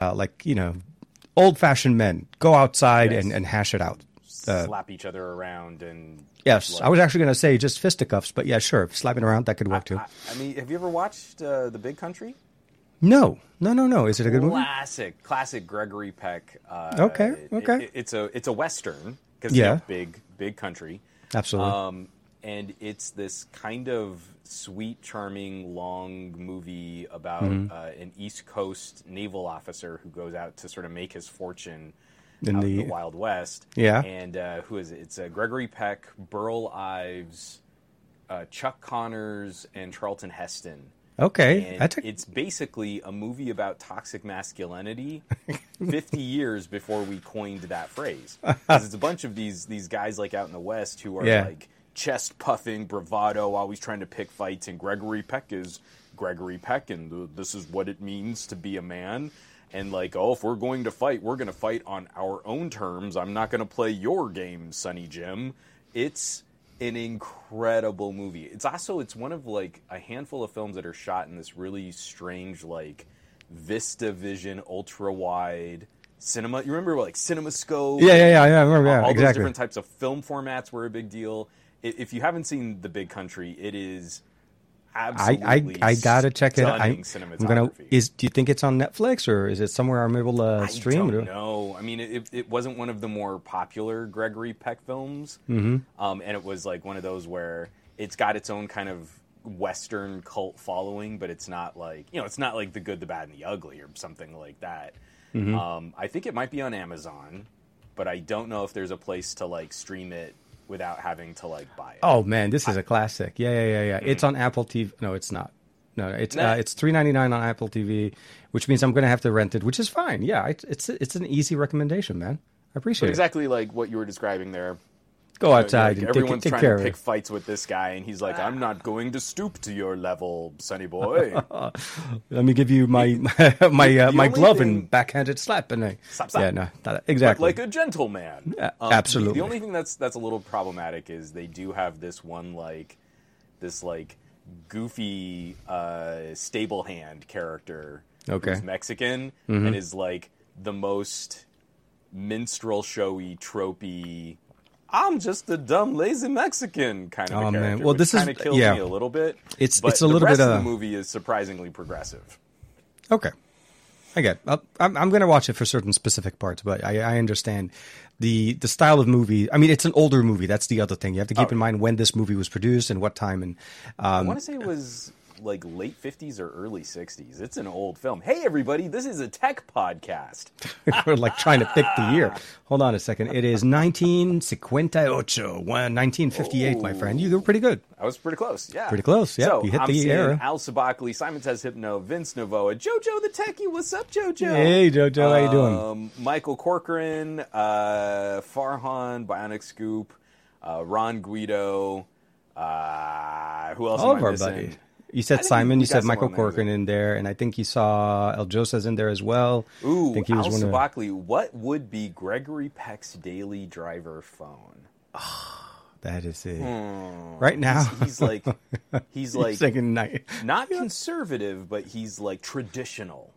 uh, like you know, old fashioned men go outside Yes. and, and hash it out. Uh, slap each other around and yes, I was actually going to say just fisticuffs, but yeah, sure, slapping around that could work too. I, I mean, have you ever watched uh, The Big Country? no, no, no, no. Is it a good movie? Classic, classic Gregory Peck. Uh, Okay, it- okay. it- it's a it's a western because Yeah. big big country. Absolutely. Um, and it's this kind of sweet, charming, long movie about Mm-hmm. uh, an East Coast naval officer who goes out to sort of make his fortune In out the- in the Wild West. Yeah. And uh, who is it? It's uh, Gregory Peck, Burl Ives, uh, Chuck Connors, and Charlton Heston. okay, And that's it's basically a movie about toxic masculinity 50 years before we coined that phrase. 'Cause it's a bunch of these these guys like out in the West who are Yeah. like chest puffing, bravado, always trying to pick fights. And Gregory Peck is Gregory Peck, and th- this is what it means to be a man. And like, oh, if we're going to fight, we're going to fight on our own terms. I'm not going to play your game, Sonny Jim. It's an incredible movie. It's also it's one of like a handful of films that are shot in this really strange like Vista Vision ultra wide cinema. You remember like CinemaScope? yeah, yeah, yeah, yeah. I remember, yeah, all those different types of film formats were a big deal. I- If you haven't seen The Big Country, it is absolutely I, I gotta check it. out. I, I'm gonna. Is do you think it's on Netflix or is it somewhere I'm able to stream? I don't know. I mean, it, it wasn't one of the more popular Gregory Peck films, Mm-hmm. um, and it was like one of those where it's got its own kind of Western cult following, but it's not like you know, it's not like the good, the bad, and the ugly or something like that. Mm-hmm. Um, I think it might be on Amazon, but I don't know if there's a place to like stream it without having to like buy it. Oh man, this is a classic. Yeah, yeah, yeah, yeah. It's on Apple TV. No, it's not. No, it's uh, it's three ninety nine on Apple TV, which means I'm gonna have to rent it, which is fine. Yeah, it's it's, it's an easy recommendation, man. I appreciate it. exactly like what you were describing there. Go outside Like, and everyone's take, take trying care to of pick it. fights with this guy, and he's like, "I'm not going to stoop to your level, sonny boy." Let me give you my my uh, my glove thing- and backhanded slap, and I, Slap, slap. yeah, no, not, exactly. like a gentleman. Yeah, Um, absolutely. The only thing that's that's a little problematic is they do have this one like this like goofy uh, stable hand character Okay. who's Mexican Mm-hmm. and is like the most minstrel showy tropey. I'm just a dumb lazy Mexican kind of Oh, a man. Well, this is- kind of kills yeah. me a little bit. It's- it's a the little rest bit, of uh, the movie is surprisingly progressive. Okay. I get. I'm I'm going to watch it for certain specific parts, but I, I understand the the style of movie. I mean, it's an older movie. That's the other thing. You have to keep Oh. in mind when this movie was produced and what time. And I um, want to say it was like late 50s or early 60s. It's an old film. Hey, everybody, this is a tech podcast. we're like trying to pick the year. Hold on a second. It is 1958, 1958, my friend. You were pretty good. I was pretty close. Yeah. Pretty close, yeah. So, You hit I'm the era. Al Sabachley, Simon Says Hypno, Vince Novoa, JoJo the Techie. What's up, JoJo? Hey, JoJo, how you doing? Um, Michael Corcoran, uh, Farhan, Bionic Scoop, uh, Ron Guido. Uh, who else All am of I our missing? buddies. You said Simon. You said Michael Corcoran in there, and I think you saw El Josa's in there as well. Ooh, I think he was Al one of. What would be Gregory Peck's daily driver phone? That is it. Right now, Hmm. He's like, he's like second night. not conservative, but he's like traditional.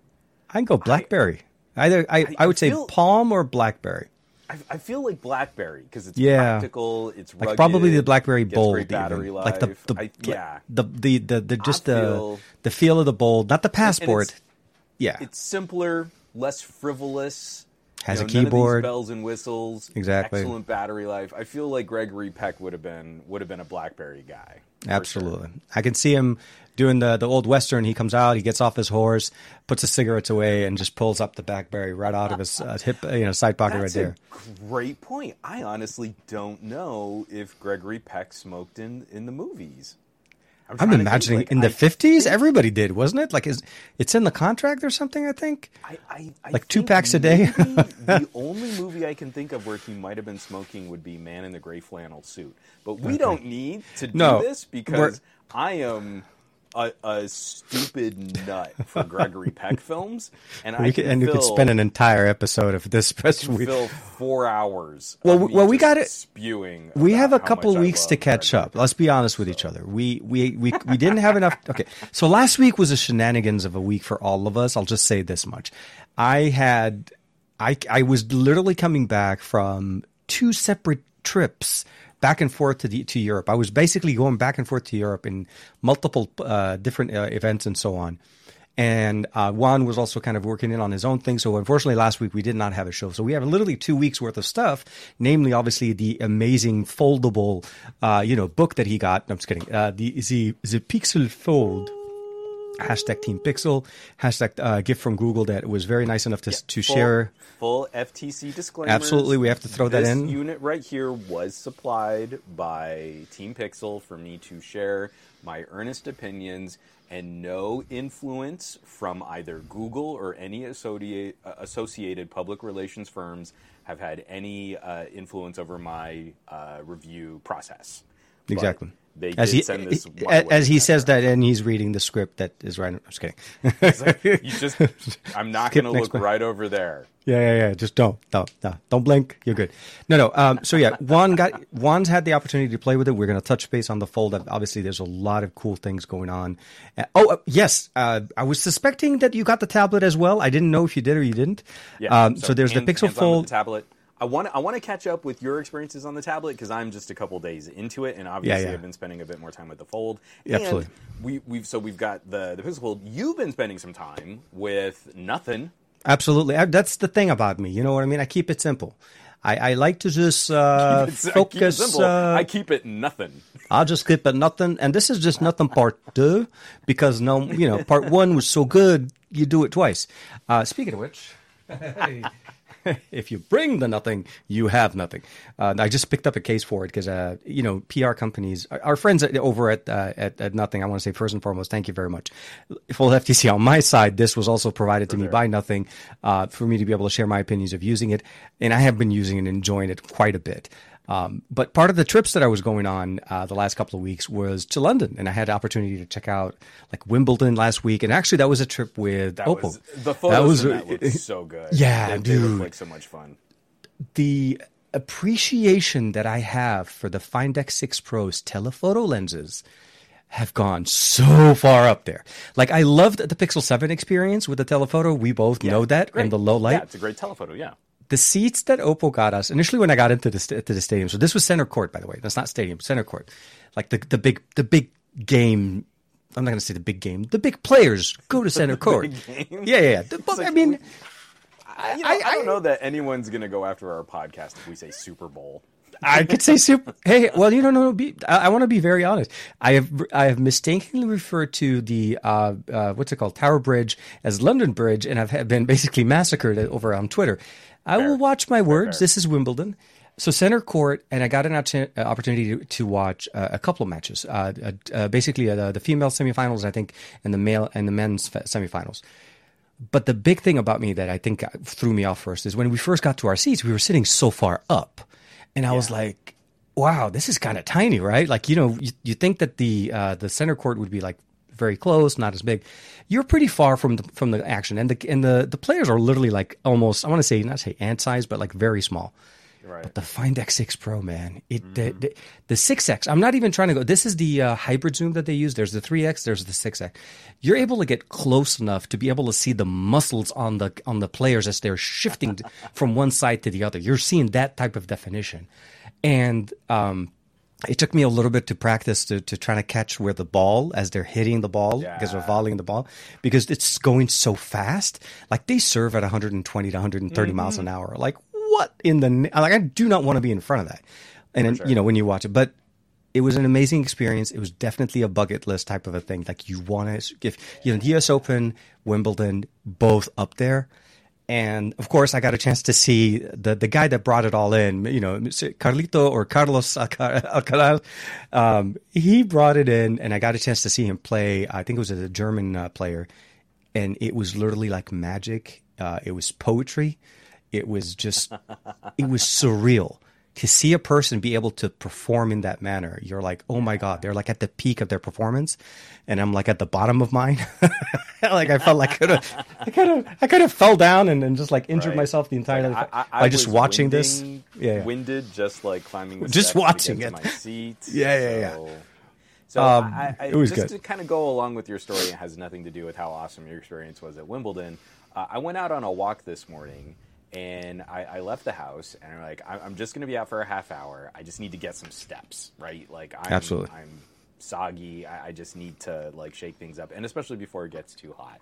I can go BlackBerry. Either I, I, I would say feel- Palm or BlackBerry. I, I feel like BlackBerry because it's Yeah. practical. It's Like probably the BlackBerry Bold, even. like the the I, yeah, the the the, the just the feel- the feel of the Bold, not the passport. it's- yeah, it's simpler, less frivolous. Has you a know, these keyboard. bells and whistles. Exactly. Excellent battery life. I feel like Gregory Peck would have been would have been a BlackBerry guy. For sure. absolutely. I can see him doing the the old western. He comes out, he gets off his horse, puts his cigarettes away, and just pulls up the BlackBerry right out of his uh, hip, you know, side pocket That's right there. great point. I honestly don't know if Gregory Peck smoked in in the movies. I'm trying to think, imagining like, in the 50s, everybody did, wasn't it? Like, is it's in the contract or something? I think. I, I, I Like two packs a day? the only movie I can think of where he might have been smoking would be Man in the Gray Flannel Suit. But we don't need to do No, this because I am a, a stupid nut for Gregory Peck films, and I We can could, and we fill, could spend an entire episode of this press week. fill four hours. Well, we- well, we got it- Spewing. we have a couple weeks to catch Gregory up. Let's be honest with each other. We we we we didn't have enough. Okay, so last week was a shenanigans of a week for all of us. I'll just say this much: I had, I I was literally coming back from two separate trips back and forth to the to Europe. I was basically going back and forth to Europe in multiple uh, different uh, events and so on. And uh, Juan was also kind of working in on his own thing. So unfortunately, last week we did not have a show. So we have literally two weeks worth of stuff, namely, obviously, the amazing foldable, uh, you know, book that he got. No, I'm just kidding. Uh, the the the Pixel Fold. Hashtag Team Pixel, hashtag uh, gift from Google that was very nice enough to, to full, share. full FTC disclaimer. Absolutely, we have to throw that in. unit right here was supplied by Team Pixel for me to share my earnest opinions and no influence from either Google or any associate, uh, associated public relations firms have had any uh, influence over my uh, review process. But Exactly. They As did he, send this my as, as he says that, and he's reading the script that is right. I'm just kidding. you just, I'm not going to look one. right over there. Yeah, yeah, yeah. Just don't, no, no, don't blink. You're good. No, no. Um, so yeah, Juan got Juan's had the opportunity to play with it. We're going to touch base on the fold. Obviously, there's a lot of cool things going on. Uh, oh, uh, yes. Uh, I was suspecting that you got the tablet as well. I didn't know if you did or you didn't. Yeah. Um, so, there's hand- the Pixel Fold. the tablet. I want I want to catch up with your experiences on the tablet because I'm just a couple days into it, and obviously Yeah, yeah. I've been spending a bit more time with the Fold. Yeah, And absolutely. We we've so we've got the the Pixel Fold. You've been spending some time with nothing. Absolutely. I, that's the thing about me. You know what I mean? I keep it simple. I, I like to just uh, I keep it focus. simple. uh, I keep it nothing. I'll just keep it nothing. And this is just nothing part two because no, you know, part one was so good, you do it twice. Uh, speaking of which, if you bring the nothing, you have nothing. Uh, I just picked up a case for it because, uh, you know, PR companies, our, friends over at, uh, at at Nothing. I want to say first and foremost, thank you very much. Full FTC on my side. This was also provided to me by Nothing uh, for me to be able to share my opinions of using it, and I have been using it and enjoying it quite a bit. Um, but part of the trips that I was going on uh, the last couple of weeks was to London, and I had the opportunity to check out like Wimbledon last week, and actually that was a trip with That Oppo. was the photos That was- that looked so good. Yeah, they, they dude. like so much fun. the appreciation that I have for the Find X6 Pro's telephoto lenses have gone so far up there. Like I loved the Pixel 7 experience with the telephoto. We both know that Great. and the low light. Yeah, it's a great telephoto. Yeah. The seats that Oppo got us initially when I got into the st- to the stadium. So this was center court, by the way. That's not stadium, center court. Like the the big the big game. I'm not going to say the big game. The big players go to center court. Yeah, yeah. yeah. The- but, I mean, You know, I, don't know that anyone's going to go after our podcast if we say Super Bowl. I could say super. Hey, well, you don't know. Be, I, I want to be very honest. I have I have mistakenly referred to the uh, uh, what's it called Tower Bridge as London Bridge, and I've had- been basically massacred over on Twitter. I will watch my words. This is Wimbledon. So center court, and I got an uh, opportunity to, to watch uh, a couple of matches. Uh, uh, uh, basically, uh, the female semifinals, I think, and the male and the men's semifinals. But the big thing about me that I think threw me off first is when we first got to our seats, we were sitting so far up, and I was like, "Wow, this is kind of tiny, right?" Like you know, you, you think that the uh, the center court would be like very close, not as big. You're pretty far from the from the action, and the and the the players are literally like almost I want to say not say ant size, but like very small. Right. The Find X6 Pro, man, it the, the the 6X. I'm not even trying to go. This is the uh, hybrid zoom that they use. There's the 3X. There's the 6X. You're able to get close enough to be able to see the muscles on the on the players as they're shifting from one side to the other. You're seeing that type of definition, and um, it took me a little bit to practice to, to try to catch where the ball as they're hitting the ball because they're volleying the ball because it's going so fast. Like they serve at 120 to 130 miles an hour. Like what in the like I do not want to be in front of that. And then, you know when you watch it, but it was an amazing experience. It was definitely a bucket list type of a thing. Like you want to give you know the U.S. Open, Wimbledon, both up there. And of course, I got a chance to see the the guy that brought it all in. You know, Carlito or Carlos Alca- Alcaraz. Um, he brought it in, and I got a chance to see him play. I think it was a German uh, player, and it was literally like magic. Uh, it was poetry. It was just, it was surreal. to see a person be able to perform in that manner, you're like, oh my god, they're like at the peak of their performance, and I'm like at the bottom of mine. like I felt like I could have, I could have, I could have fell down and, and just like injured Right. myself the entire Like, I, I, by just watching this. winding- Yeah, yeah. winded, just like climbing. The Just watching it. my seat. Yeah, yeah, yeah. So, so Um, I, I, it was just good. to kind of go along with your story, it has nothing to do with how awesome your experience was at Wimbledon. Uh, I went out on a walk this morning. And I, I left the house, and I'm like, I'm just going to be out for a half hour. I just need to get some steps, right? Like, I'm, Absolutely. I'm soggy. I, I just need to like shake things up, and especially before it gets too hot.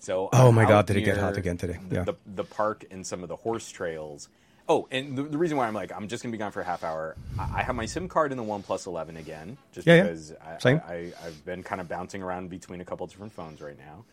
So, Oh I'm my God, did it get hot again today? Yeah. the the park and some of the horse trails. Oh, and the, the reason why I'm like I'm just gonna be gone for a half hour. I, I have my SIM card in the One 11 again, just Yeah, yeah. because I, Same. I, I've been kind of bouncing around between a couple different phones right now.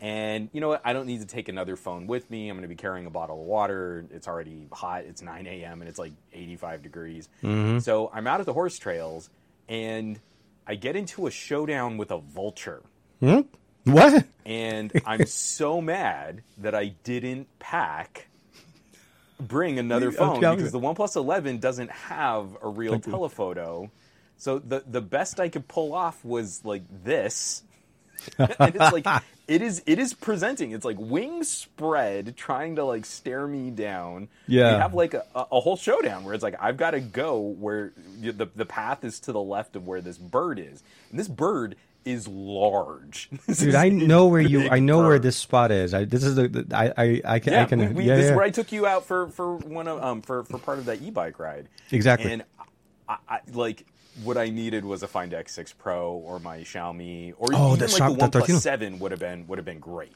And you know what? I don't need to take another phone with me. I'm going to be carrying a bottle of water. It's already hot. It's 9 a.m. and it's like 85 degrees. Mm-hmm. So I'm out at the horse trails, and I get into a showdown with a vulture Hmm? What? and I'm so mad that I didn't pack bring another phone because the OnePlus 11 doesn't have a real telephoto. So the the best I could pull off was like this. and it's like it is it is presenting. It's like wings spread, trying to like stare me down. Yeah. you have like a, a whole showdown where it's like I've got to go where the the path is to the left of where this bird is, and this bird is large. This Dude, is I know where you. I know where this spot is. I this is the. I, I I can. Yeah, I can. we, we, yeah, this yeah. is where I took you out for for one of um for for part of that e-bike ride. Exactly. And I, I like what I needed was a Find X6 Pro or my Xiaomi or Oh, even the like Xiaomi- the the OnePlus 13. 7 would have been would have been great.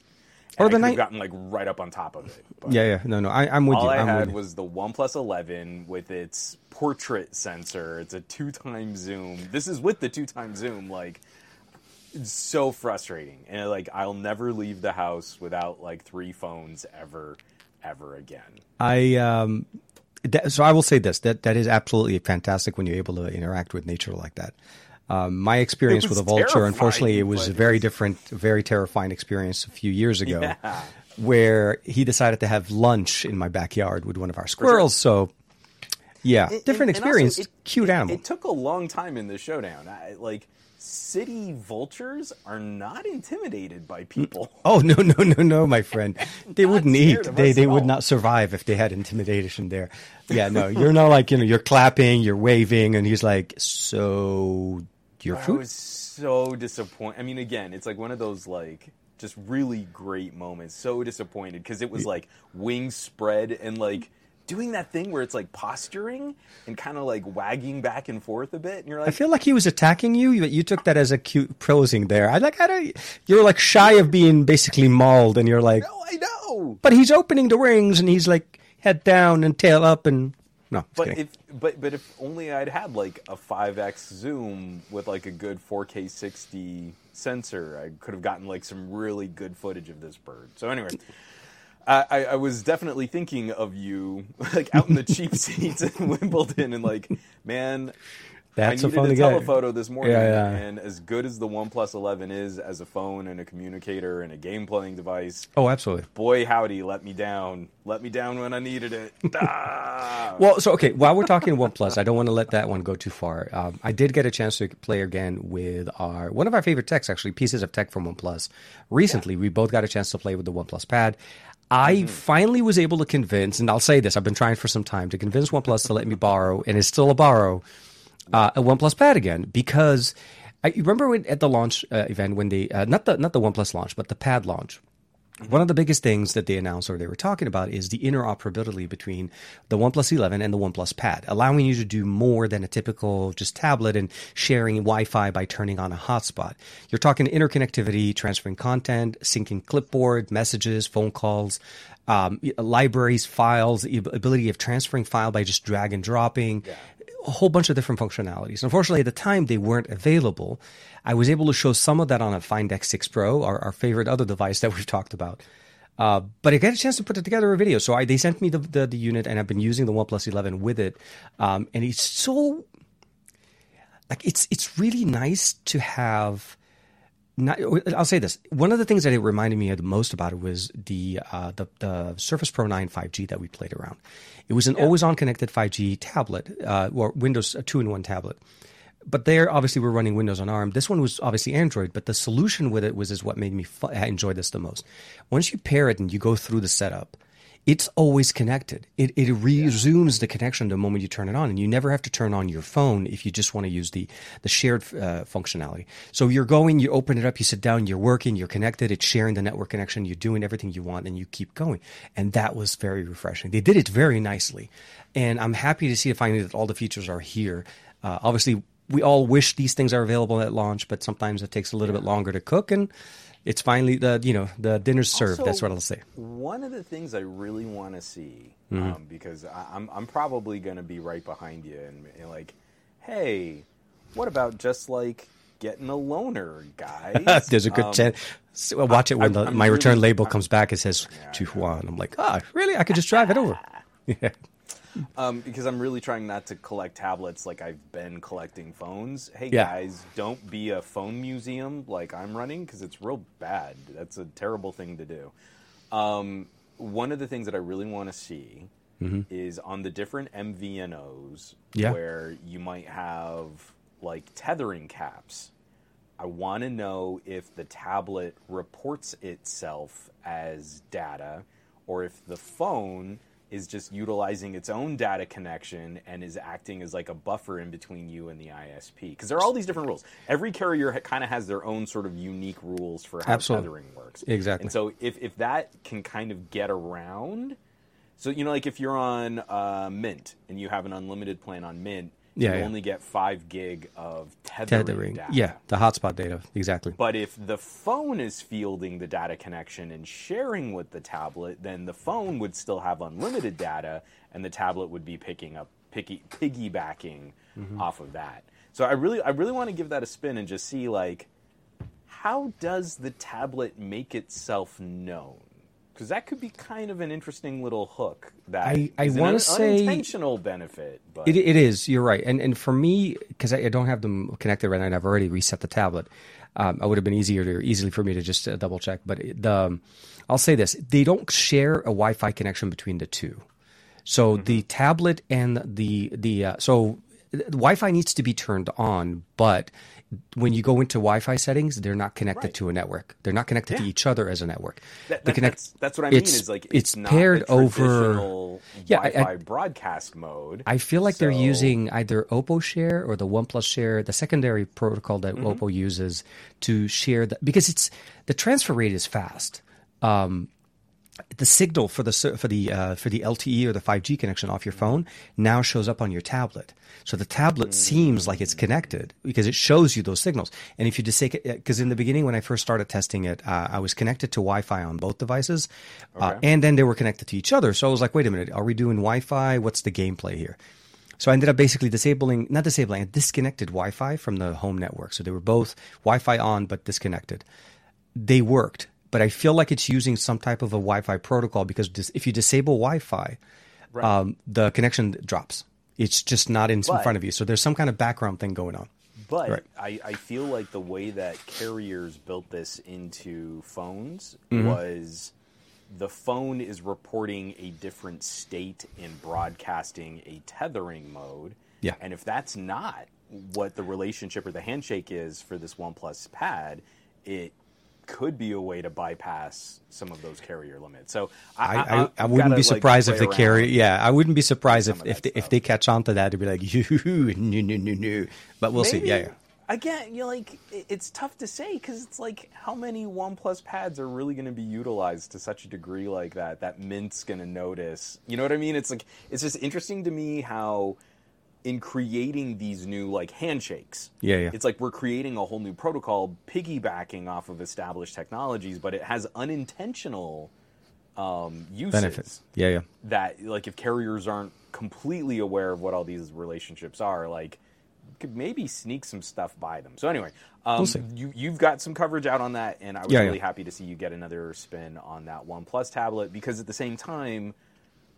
Or And the I night- gotten like right up on top of it. But yeah, yeah. No, no. I, I'm with all you. I I'm had was the OnePlus 11 with its portrait sensor. It's a two-time zoom. This is with the two-time zoom. Like, it's so frustrating. And like, I'll never leave the house without like three phones ever, ever again. I um, that, so I will say this that that is absolutely fantastic when you're able to interact with nature like that. Um, my experience with a vulture, unfortunately, it was a very different, very terrifying experience a few years ago, Yeah. where he decided to have lunch in my backyard with one of our squirrels. So, yeah, And- different and- and also experience. it- Cute it- animal. It took a long time in the showdown. I, like, city vultures are not intimidated by people. Oh no no no no, my friend! They wouldn't eat. They they at would all. not survive if they had intimidation there. Yeah, no, you're not like you know you're clapping, you're waving, and he's like, so your I food. was so disappointed. I mean, again, it's like one of those like just really great moments. So disappointed because it was like wings spread and like doing that thing where it's like posturing and kind of like wagging back and forth a bit, and you're like I feel like he was attacking you, but you took that as a cute prosing there. I like, I don't. You're like shy of being basically mauled, and you're like, no, I know. but he's opening the rings, and he's like head down and tail up, and no, But kidding. if but but if only I'd had like a 5x zoom with like a good 4K 60 sensor, I could have gotten like some really good footage of this bird. So anyway, I, I, was definitely thinking of you like out in the cheap seats in Wimbledon and like, man, That's I a needed a get. telephoto this morning, Yeah, yeah. and as good as the OnePlus 11 is as a phone and a communicator and a game playing device, oh, absolutely. boy howdy, let me down. Let me down when I needed it. Ah! Well, so okay, while we're talking OnePlus, I don't want to let that one go too far. Um, I did get a chance to play again with our one of our favorite techs, actually, pieces of tech from OnePlus. Recently, we both got a chance to play with the OnePlus Pad. I finally was able to convince, and I'll say this: I've been trying for some time to convince OnePlus to let me borrow, and it's still a borrow, uh, a OnePlus Pad again because I you remember when, at the launch uh, event when they uh, not the not the OnePlus launch, but the Pad launch. One of the biggest things that they announced or they were talking about is the interoperability between the OnePlus 11 and the OnePlus Pad, allowing you to do more than a typical just tablet and sharing Wi-Fi by turning on a hotspot. You're talking interconnectivity, transferring content, syncing clipboard, messages, phone calls, um, libraries, files, the ability of transferring file by just drag and dropping a whole bunch of different functionalities. Unfortunately, at the time they weren't available. I was able to show some of that on a Find X6 Pro, our, our favorite other device that we've talked about. Uh, but I got a chance to put it together a video. So I, they sent me the, the, the unit, and I've been using the OnePlus 11 with it. Um, and it's so like it's it's really nice to have not, I'll say this. One of the things that it reminded me of the most about it was the uh, the, the Surface Pro 9 5G that we played around. It was an always on connected 5G tablet, uh, or Windows a two in one tablet. But there, obviously, we're running Windows on ARM. This one was obviously Android, but the solution with it was is what made me fu- enjoy this the most. Once you pair it and you go through the setup, it's always connected. It, it resumes the connection the moment you turn it on, and you never have to turn on your phone if you just want to use the the shared uh, functionality. So you're going, you open it up, you sit down, you're working, you're connected, it's sharing the network connection, you're doing everything you want, and you keep going. And that was very refreshing. They did it very nicely, and I'm happy to see finally that all the features are here. Uh, obviously, we all wish these things are available at launch, but sometimes it takes a little bit longer to cook and it's finally the you know the dinner's served. Also, That's what I'll say. One of the things I really want to see, Mm-hmm. um, because I, I'm I'm probably going to be right behind you, and, and like, hey, what about just like getting a loaner, guys? There's a good Um, chance. So, watch it when I'm- the, my return really- label comes back. It says to Juan. I'm like, ah, really? I could just drive it over. Yeah. Um, because I'm really trying not to collect tablets like I've been collecting phones. Hey Yeah. guys, don't be a phone museum like I'm running because it's real bad. That's a terrible thing to do. Um, one of the things that I really want to see is on the different MVNOs Yeah. where you might have like tethering caps. I want to know if the tablet reports itself as data or if the phone is just utilizing its own data connection and is acting as like a buffer in between you and the ISP. Because there are all these different rules. Every carrier ha- kind of has their own sort of unique rules for how Absolutely. tethering works. Exactly. And so if, if that can kind of get around, so you know, like if you're on uh, Mint and you have an unlimited plan on Mint, Yeah, you yeah. only get five gig of tethering, Tethering. data. Yeah, the hotspot data. Exactly. But if the phone is fielding the data connection and sharing with the tablet, then the phone would still have unlimited data, and the tablet would be picking up picky, piggybacking Mm-hmm. off of that. So I really, I really want to give that a spin and just see like, how does the tablet make itself known? Because that could be kind of an interesting little hook. That I- I an wanna say- unintentional benefit, but It, it is. You're right. And and for me, because I, I don't have them connected right now, and I've already reset the tablet. Um, it would have been easier to easily for me to just uh, double check. But the um, I'll say this: they don't share a Wi-Fi connection between the two. So Mm-hmm. the tablet and the the uh, so Wi-Fi needs to be turned on, but when you go into Wi-Fi settings, they're not connected Right. to a network. They're not connected to each other as a network. That, that- connect- that's, that's what I mean. it's- Is like it's it's, paired over. Yeah, I- I- Wi-Fi broadcast mode. I feel like they're using either Oppo Share or the OnePlus Share, the secondary protocol that Mm-hmm. Oppo uses to share the because it's the transfer rate is fast. Um, the signal for the for the uh, for the LTE or the 5G connection off your phone now shows up on your tablet. So the tablet seems like it's connected because it shows you those signals. And if you just take it, because in the beginning when I first started testing it, uh, I was connected to Wi-Fi on both devices, uh, and then they were connected to each other. So I was like, wait a minute, are we doing Wi-Fi? What's the gameplay here? So I ended up basically disabling, not disabling, I disconnected Wi-Fi from the home network. So they were both Wi-Fi on but disconnected. They worked, but I feel like it's using some type of a Wi-Fi protocol because dis- if you disable Wi-Fi, Right. um, the connection drops. It's just not in, in front of you. So there's some kind of background thing going on. But Right. I, I feel like the way that carriers built this into phones Mm-hmm. was the phone is reporting a different state in broadcasting a tethering mode. Yeah. And if that's not what the relationship or the handshake is for this OnePlus pad, it could be a way to bypass some of those carrier limits. So I, I, I, I wouldn't be like, surprised if the carrier. Yeah, I wouldn't be surprised if if they, if they catch on to that to be like, you no no no no. But we'll see. Maybe- Yeah, yeah. Again, you know, like it's tough to say because it's like how many OnePlus pads are really going to be utilized to such a degree like that that Mint's going to notice. You know what I mean? It's like it's just interesting to me how in creating these new like handshakes. Yeah, yeah. It's like we're creating a whole new protocol piggybacking off of established technologies, but it has unintentional um, uses Benefits. Yeah, yeah. that like if carriers aren't completely aware of what all these relationships are, like could maybe sneak some stuff by them. So anyway, um, We'll you you've got some coverage out on that, and I was Yeah, really yeah. happy to see you get another spin on that One Plus tablet because at the same time.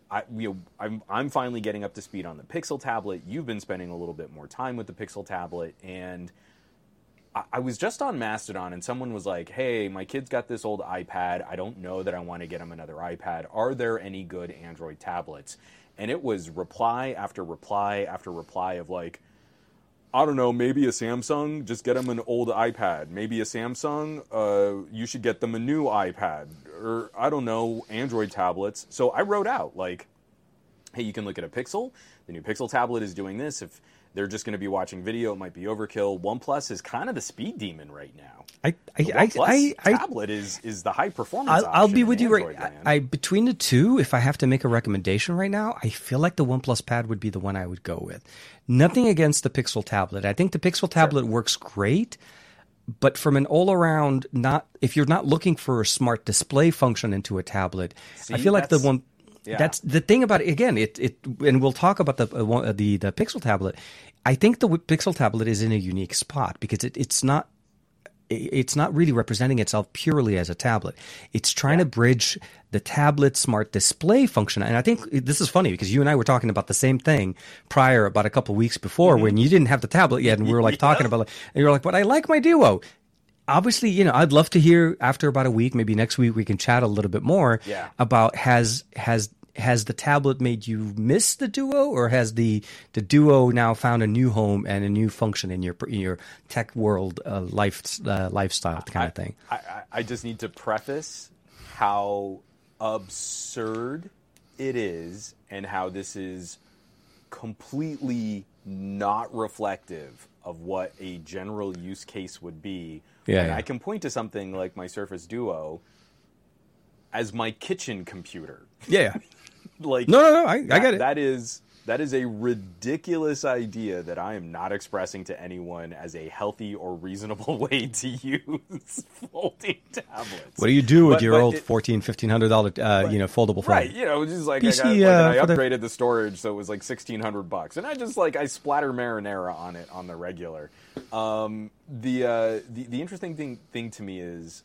I, you know, I'm, I'm finally getting up to speed on the Pixel tablet. You've been spending a little bit more time with the Pixel tablet, and I, I was just on Mastodon and someone was like, "Hey, my kid's got this old iPad. I don't know that I want to get him another iPad. Are there any good Android tablets?" And it was reply after reply after reply of like, I don't know, maybe a Samsung. Just get them an old iPad. Maybe a Samsung. Uh, you should get them a new iPad, or I don't know, Android tablets. So I wrote out like, hey, you can look at a Pixel. The new Pixel tablet is doing this. If they're just going to be watching video, it might be overkill. OnePlus is kind of the speed demon right now. I I The I, OnePlus I, I tablet is is the high performance. I'll, I'll be with you right. I. I between the two, if I have to make a recommendation right now, I feel like the OnePlus Pad would be the one I would go with. Nothing against the Pixel tablet. I think the Pixel tablet works great, but from an all-around, not if you're not looking for a smart display function into a tablet, I feel like the one. Yeah. That's the thing about it. Again, it it and we'll talk about the uh, uh, the the Pixel tablet. I think the Pixel tablet is in a unique spot because it, it's not it's not really representing itself purely as a tablet. It's trying to bridge the tablet smart display function. And I think this is funny because you and I were talking about the same thing prior about a couple weeks before when you didn't have the tablet yet and we were like talking about it. And you were like, but I like my Duo. Obviously, you know, I'd love to hear after about a week, maybe next week we can chat a little bit more Yeah. about has has has the tablet made you miss the duo or has the the duo now found a new home and a new function in your in your tech world uh, life uh, lifestyle kind of thing I, I, I just need to preface how absurd it is and how this is completely not reflective of what a general use case would be. Yeah, and yeah. I can point to something like my Surface Duo as my kitchen computer. yeah Like no no no I, I that- get it That is that is a ridiculous idea that I am not expressing to anyone as a healthy or reasonable way to use folding tablets. what do you do with But- your but old it- fourteen fifteen hundred dollar uh, you know foldable phone Right, you know, just like PC, I, got, like, uh, I for the- upgraded the storage, so it was like sixteen hundred bucks, and I just like I splatter marinara on it on the regular. Um, the, uh, the the interesting thing thing to me is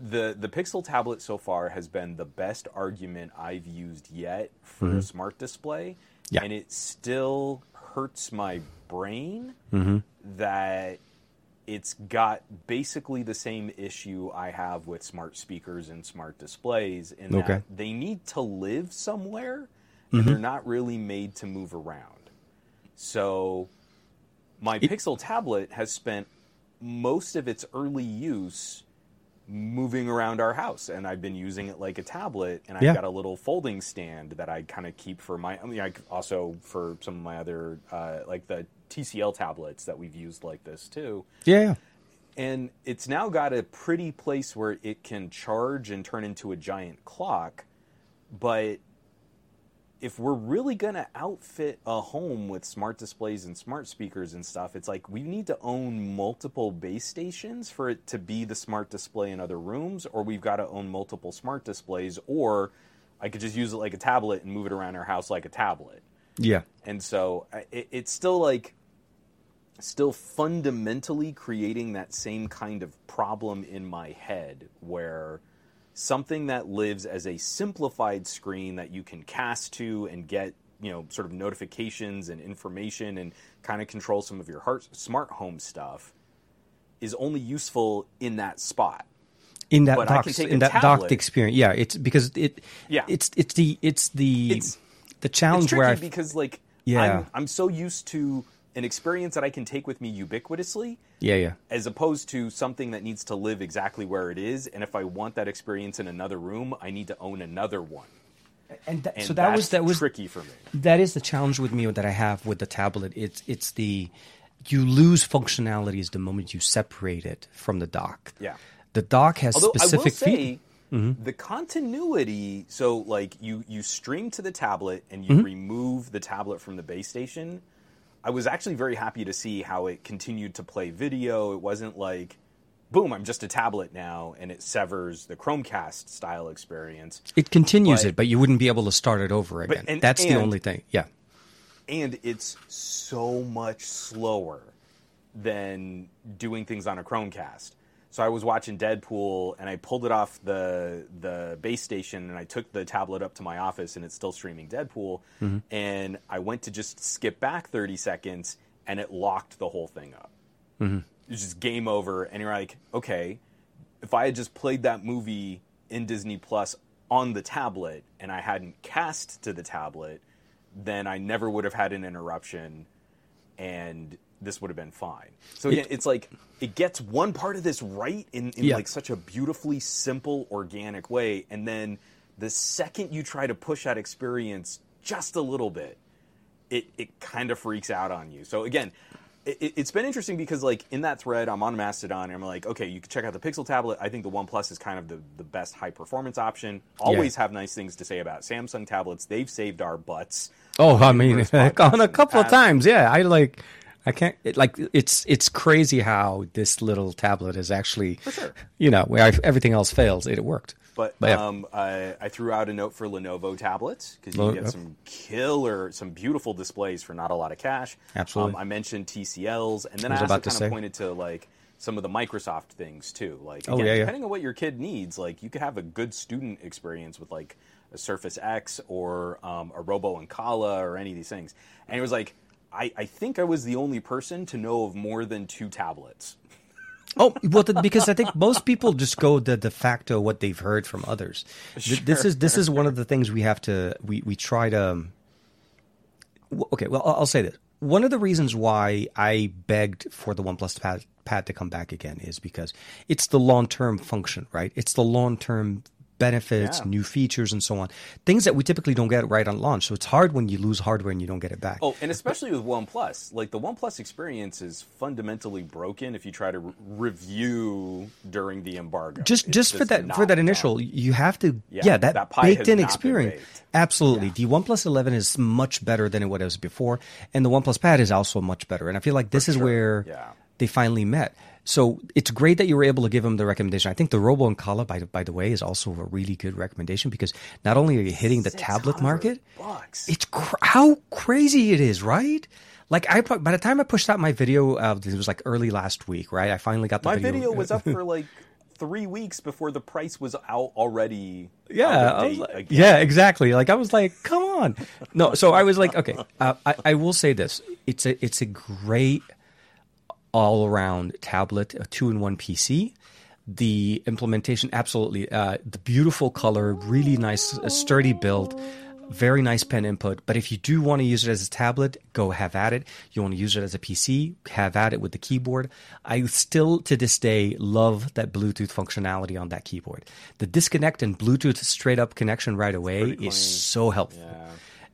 the the Pixel tablet so far has been the best argument I've used yet for a smart display, Mm-hmm. Yeah. and it still hurts my brain Mm-hmm. that it's got basically the same issue I have with smart speakers and smart displays in Okay. that they need to live somewhere Mm-hmm. and they're not really made to move around. So my Pixel tablet has spent most of its early use moving around our house and I've been using it like a tablet and I've Yeah. got a little folding stand that I kind of keep for my I mean I also for some of my other uh, like the TCL tablets that we've used like this too yeah yeah and it's now got a pretty place where it can charge and turn into a giant clock but if we're really going to outfit a home with smart displays and smart speakers and stuff it's like we need to own multiple base stations for it to be the smart display in other rooms or we've got to own multiple smart displays or i could just use it like a tablet and move it around our house like a tablet. Yeah. And so it, it's still like still fundamentally creating that same kind of problem in my head where something that lives as a simplified screen that you can cast to and get you know sort of notifications and information and kind of control some of your heart, smart home stuff is only useful in that spot in that docked, in that docked tablet. experience yeah it's because it Yeah. it's it's the it's the It's- the challenge it's where I because like Yeah. I'm, I'm so used to an experience that I can take with me ubiquitously yeah yeah as opposed to something that needs to live exactly where it is. And if I want that experience in another room, I need to own another one. and, that, And so that was that was tricky for me. that is the challenge with me that I have with the tablet. It's it's the you lose functionalities the moment you separate it from the dock. Yeah. The dock has Although specific features. Mm-hmm. the continuity. So, like you you stream to the tablet and Mm-hmm. you remove the tablet from the base station. I was actually very happy to see how it continued to play video. It wasn't like, boom, I'm just a tablet now, and it severs the Chromecast style experience. It continues but- it, but you wouldn't be able to start it over again. and- That's the only thing. Yeah. and it's so much slower than doing things on a Chromecast. So I was watching Deadpool and I pulled it off the the base station and I took the tablet up to my office and it's still streaming Deadpool. Mm-hmm. And I went to just skip back 30 seconds and it locked the whole thing up. Mm-hmm. it's just game over, and you're like, okay, if I had just played that movie in Disney Plus on the tablet and I hadn't cast to the tablet, then I never would have had an interruption, and this would have been fine. So again, it's like it gets one part of this right in, in Yeah. like such a beautifully simple, organic way, and then the second you try to push that experience just a little bit, it, it kind of freaks out on you. So again, it, it's been interesting because like in that thread, I'm on Mastodon and I'm like, okay, you can check out the Pixel tablet. I think the OnePlus is kind of the, the best high performance option. Always have nice things to say about Samsung tablets. They've saved our butts. Oh, I mean, on a couple of times, yeah. I like, I can't it, like. It's it's crazy how this little tablet is actually, sure. you know, where everything else fails, it, worked. But But yeah. um, I, I threw out a note for Lenovo tablets because you get some killer, some beautiful displays for not a lot of cash. Absolutely. Um, I mentioned TCLs, and then I I, was also kind say. of pointed to like some of the Microsoft things too. Like Oh, again, yeah, yeah. depending on what your kid needs, like you could have a good student experience with like a Surface X or um, a Robo and Kala or any of these things. And it was like, I, I think I was the only person to know of more than two tablets. Oh, well, th- because I think most people just go the de facto what they've heard from others. Th- This is this is one of the things we have to we we try to. um, Okay, well, I'll I'll say this. One of the reasons why I begged for the OnePlus Pad, pad to come back again is because it's the long term function, right? It's the long term benefits, Yeah. new features, and so on. Things that we typically don't get right on launch. So it's hard when you lose hardware and you don't get it back. Oh, and especially with OnePlus, like the OnePlus experience is fundamentally broken if you try to re- review during the embargo. just It's just for that for that initial done. you have to Yeah, yeah, that, that baked in experience baked. absolutely the OnePlus 11 is much better than what it was before and the OnePlus Pad is also much better and I feel like this is sure, where yeah. they finally met so it's great that you were able to give them the recommendation I think the Robo and Kala by the, by the way is also a really good recommendation because not only are you hitting the tablet market bucks. it's cr- how crazy it is, right? Like I, pu- by the time I pushed out my video, uh, it was like early last week, right? I finally got the My video. video was up for like three weeks before the price was out already. Yeah, out of date like- again. yeah, exactly. Like I was like, come on, no. So I was like, okay, uh, I, I will say this: it's a it's a great all around tablet, a two in one PC. The implementation, absolutely, uh, the beautiful color, really nice, uh, sturdy build, very nice pen input. But if you do want to use it as a tablet, go have at it. You want to use it as a PC, have at it with the keyboard. I still, to this day, love that Bluetooth functionality on that keyboard. The disconnect and Bluetooth straight up connection right away is so helpful. Yeah.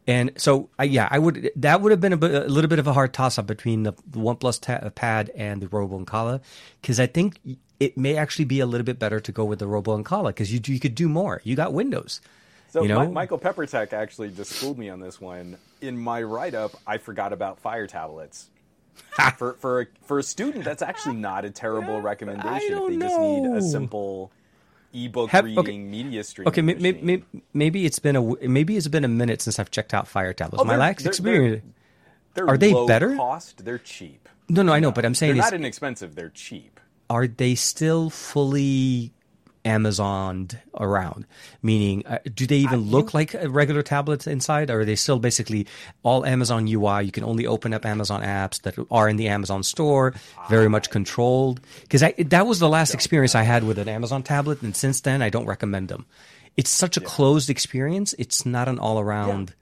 And so, I, yeah, I would. That would have been a, bit, a little bit of a hard toss up between the, the OnePlus ta- uh, Pad and the Robo and Kala, because I think it may actually be a little bit better to go with the Robo and Kala because you you could do more. You got Windows. So you know, Mi- Michael Peppertech actually just schooled me on this one. In my write up, I forgot about Fire tablets. for for a, for a student, that's actually not a terrible recommendation if they just need a simple ebook Have- reading okay. media streaming. okay, may, may, maybe it's been a maybe it's been a minute since I've checked out Fire tablets. Oh, My they're- last they're- experience. They're are they better? Cost? They're cheap. No, no, I know, but I'm saying They're not inexpensive. They're cheap. are they still fully Amazoned around? Meaning, uh, do they even look like uh, regular tablets inside, or are they still basically all Amazon UI? You can only open up Amazon apps that are in the Amazon store, very much controlled. Because that was the last experience I had with an Amazon tablet, and since then, I don't recommend them. It's such a closed experience. It's not an all around.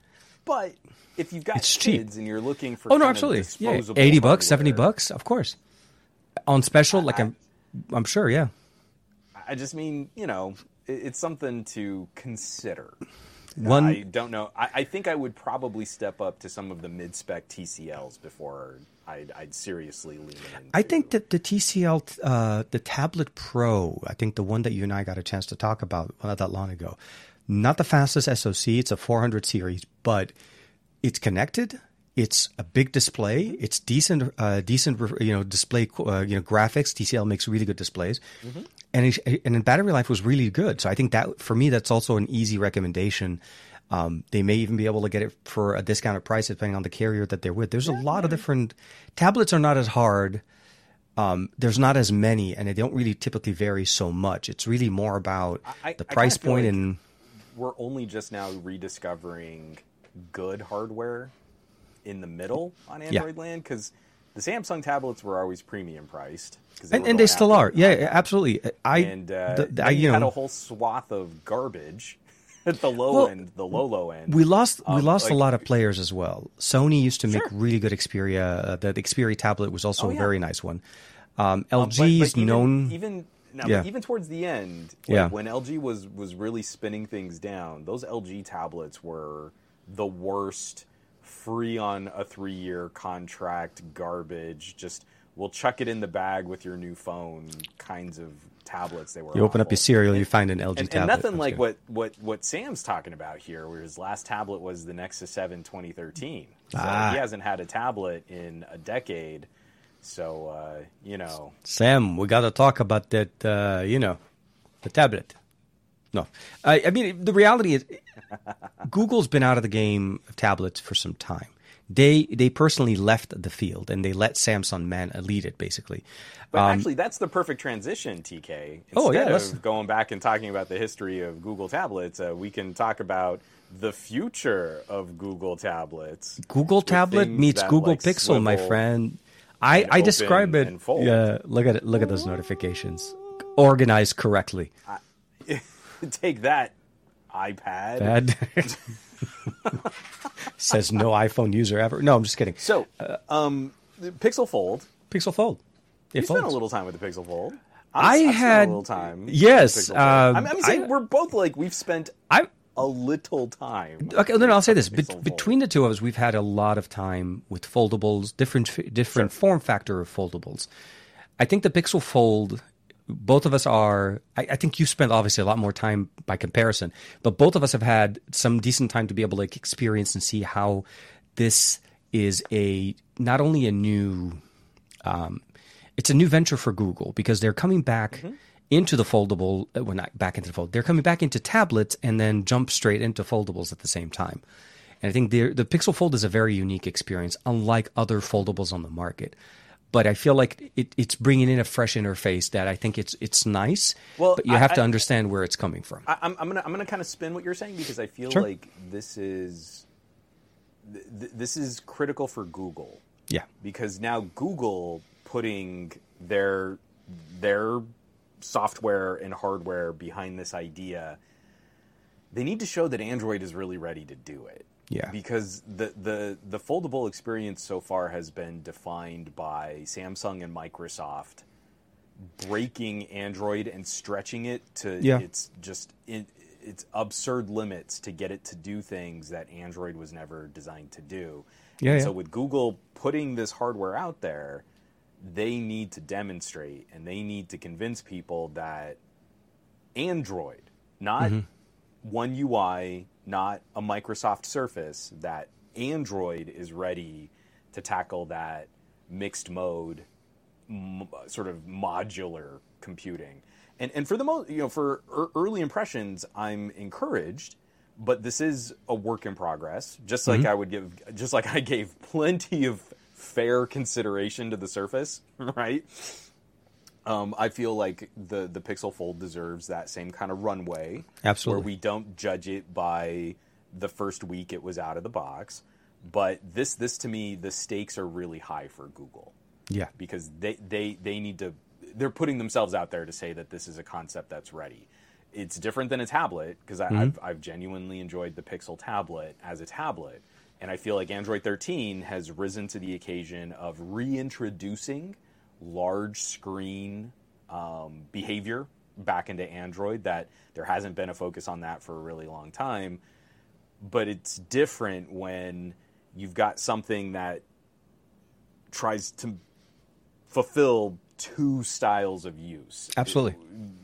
But if you've got It's cheap. kids and you're looking for Oh no, absolutely. Yeah, eighty bucks, seventy bucks, of course. On special, like I'm, I'm sure. Yeah. I just mean, you know, it, it's something to consider. One- I don't know. I, I think I would probably step up to some of the mid-spec TCLs before I'd, I'd seriously lean in. I think that the TCL, uh, the Tablet Pro, I think the one that you and I got a chance to talk about not that long ago, not the fastest SoC. It's a 400 series, but it's connected. It's a big display. It's decent, uh, decent, you know, display, uh, you know, graphics. TCL makes really good displays, and it, and battery life was really good. So I think that for me, that's also an easy recommendation. Um, they may even be able to get it for a discounted price depending on the carrier that they're with. There's a lot of different tablets are not as hard. Um, there's not as many, and they don't really typically vary so much. It's really more about I- the I price kinda point like- and we're only just now rediscovering good hardware in the middle on Android land because the Samsung tablets were always premium priced, and, and they still are. Yeah, yeah, absolutely. I and uh, the, the, I, you had know a whole swath of garbage at the low Well, end, the low low end. we lost we Um, lost a lot of players as well. Sony used to make Sure. really good Xperia. Uh, the, the Xperia tablet was also Oh, a very nice one. Um, Um, LG but is known. even now, Yeah. even towards the end, like, Yeah. when LG was was really spinning things down, those LG tablets were the worst. Free on a three year contract, garbage. Just we'll chuck it in the bag with your new phone. Kinds of tablets they were. you open up your awful. cereal, you find an LG and, and tablet. nothing That's like good. what, what, what Sam's talking about here, where his last tablet was the Nexus 7 2013. So Ah. he hasn't had a tablet in a decade. So, uh, you know, Sam, we got to talk about that. Uh, you know, the tablet. No, I, I mean the reality is, Google's been out of the game of tablets for some time. They they personally left the field and they let Samsung man lead it basically. but Um, actually, that's the perfect transition, TK. Instead Oh, yeah, let's- of going back and talking about the history of Google tablets, uh, we can talk about the future of Google tablets. Google tablet meets Google like, Pixel, my friend. I, I describe it. Yeah, look at it. Look at those notifications, organized correctly. Take that, iPad. Says no iPhone user ever. No, I'm just kidding. So, um, the Pixel Fold. Pixel Fold. It You spent a little time with the Pixel Fold. I I've spent had- a little time. yes, Pixel Fold. um, I'm, I'm saying I- we're both like we've spent I a little time. Okay, then I'll say this: with Bet- Pixel Fold. between the two of us, we've had a lot of time with foldables, different different form factor of foldables. I think the Pixel Fold, both of us are. I, I think you spent obviously a lot more time by comparison, but both of us have had some decent time to be able to like, experience and see how this is a not only a new um, it's a new venture for Google because they're coming back into the foldable, uh, well, not back into the fold. They're coming back into tablets and then jump straight into foldables at the same time. And I think the the Pixel Fold is a very unique experience, unlike other foldables on the market. But I feel like it, it's bringing in a fresh interface that I think it's it's nice. Well, but you I- have to I- understand where it's coming from. I, I'm, I'm gonna I'm gonna kind of spin what you're saying because I feel Sure. like this is th- this is critical for Google yeah, because now Google putting their their software and hardware behind this idea, they need to show that Android is really ready to do it. Yeah. Because the the the foldable experience so far has been defined by Samsung and Microsoft breaking Android and stretching it to Yeah. its just it, its absurd limits to get it to do things that Android was never designed to do. Yeah, And yeah. So with Google putting this hardware out there, they need to demonstrate and they need to convince people that Android, not Mm-hmm. One UI, not a Microsoft Surface, that Android is ready to tackle that mixed mode m- sort of modular computing. And and for the most, you know, for ear- early impressions, I'm encouraged, but this is a work in progress. Just like mm-hmm. I would give, just like I gave plenty of fair consideration to the Surface, right? Um, I feel like the the Pixel Fold deserves that same kind of runway, Absolutely. where we don't judge it by the first week it was out of the box. But this this to me, the stakes are really high for Google yeah, because they, they, they need to they're putting themselves out there to say that this is a concept that's ready. It's different than a tablet because I've, I've genuinely enjoyed the Pixel tablet as a tablet, and I feel like Android 13 has risen to the occasion of reintroducing large screen um, behavior back into Android. That there hasn't been a focus on that for a really long time, but it's different when you've got something that tries to fulfill two styles of use. Absolutely.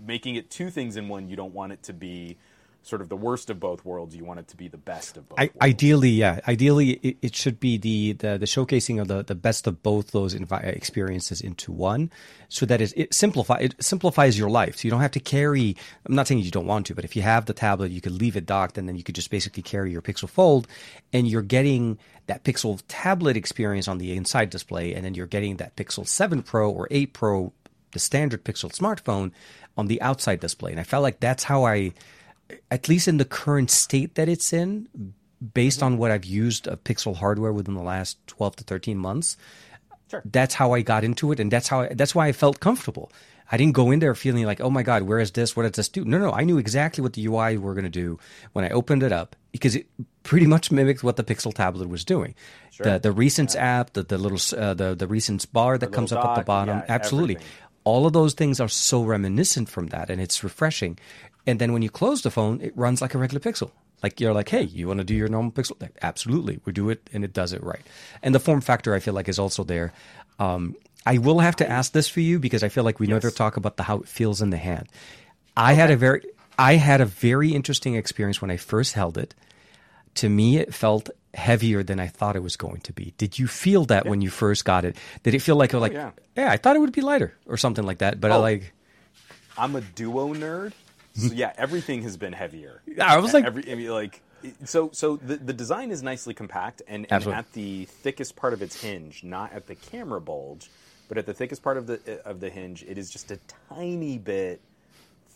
Making it two things in one, you don't want it to be sort of the worst of both worlds. You want it to be the best of both I, ideally, yeah. Ideally, it, it should be the, the the showcasing of the, the best of both those envi- uh, experiences into one, so that it, it simplify it simplifies your life. So you don't have to carry. I'm not saying you don't want to, but if you have the tablet, you could leave it docked, and then you could just basically carry your Pixel Fold, and you're getting that Pixel tablet experience on the inside display, and then you're getting that Pixel Seven Pro or Eight Pro, the standard Pixel smartphone, on the outside display. And I felt like that's how I at least in the current state that it's in, based on what I've used of Pixel hardware within the last 12 to 13 months, Sure. That's how I got into it, and that's how I, that's why I felt comfortable. I didn't go in there feeling like, oh my god, where is this? What does this do? No, no, I knew exactly what the UI were going to do when I opened it up because it pretty much mimicked what the Pixel tablet was doing. The the recents app, the the little uh, the the recents bar that comes up at the bottom, yeah, absolutely. everything. All of those things are so reminiscent from that, and it's refreshing. And then when you close the phone, it runs like a regular Pixel. Like you're like, hey, you want to do your normal Pixel? Like, absolutely, we do it, and it does it right. And the form factor, I feel like, is also there. Um, I will have to ask this for you because I feel like we never talk about the how it feels in the hand. I had a very, I had a very interesting experience when I first held it. To me, it felt heavier than I thought it was going to be. Did you feel that when you first got it? Did it feel like, like, yeah. yeah. I thought it would be lighter or something like that? But I Oh. like, I'm a duo nerd, so yeah, everything has been heavier. I was like- every I mean, like so so the the design is nicely compact and, and at the thickest part of its hinge, not at the camera bulge, but at the thickest part of the of the hinge, it is just a tiny bit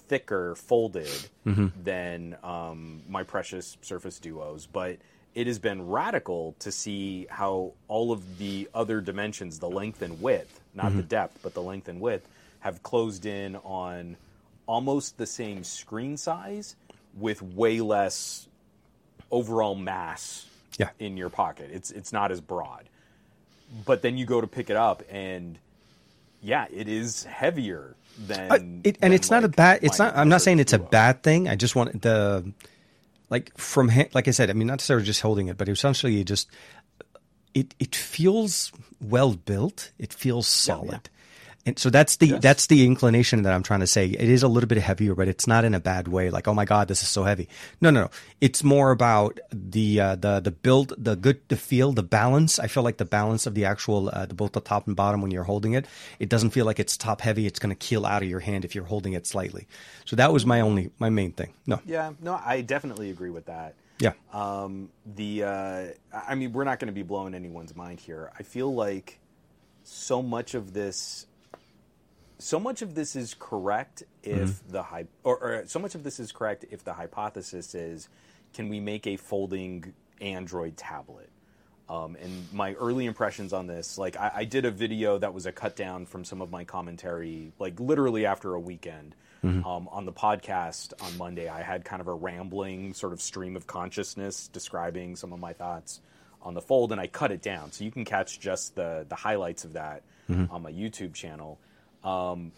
thicker folded Mm-hmm. than um, my precious Surface Duos, but it has been radical to see how all of the other dimensions, the length and width, not Mm-hmm. the depth, but the length and width, have closed in on almost the same screen size with way less overall mass Yeah. in your pocket. It's it's not as broad. But then you go to pick it up and yeah, it is heavier than Uh, it, and than, it's not a bad. It's not. I'm not saying it's a bad thing. I just want the like from like I said. I mean, not necessarily just holding it, but essentially just it. It feels well built. It feels solid. And so that's the that's the inclination that I'm trying to say. It is a little bit heavier, but it's not in a bad way. Like, oh my god, this is so heavy. No, no, no. It's more about the uh, the the build, the good, the feel, the balance. I feel like the balance of the actual uh, the, both the top and bottom when you're holding it. It doesn't feel like it's top heavy. It's going to keel out of your hand if you're holding it slightly. So that was my only my main thing. No, Yeah, no, I definitely agree with that. yeah, Um, the uh, I mean, we're not going to be blowing anyone's mind here. I feel like so much of this, so much of this is correct if the hy- or, or so much of this is correct if the hypothesis is, can we make a folding Android tablet? Um, and my early impressions on this, like I, I did a video that was a cut down from some of my commentary, like literally after a weekend. Um, on the podcast on Monday, I had kind of a rambling sort of stream of consciousness describing some of my thoughts on the fold, and I cut it down so you can catch just the the highlights of that on my YouTube channel. Um,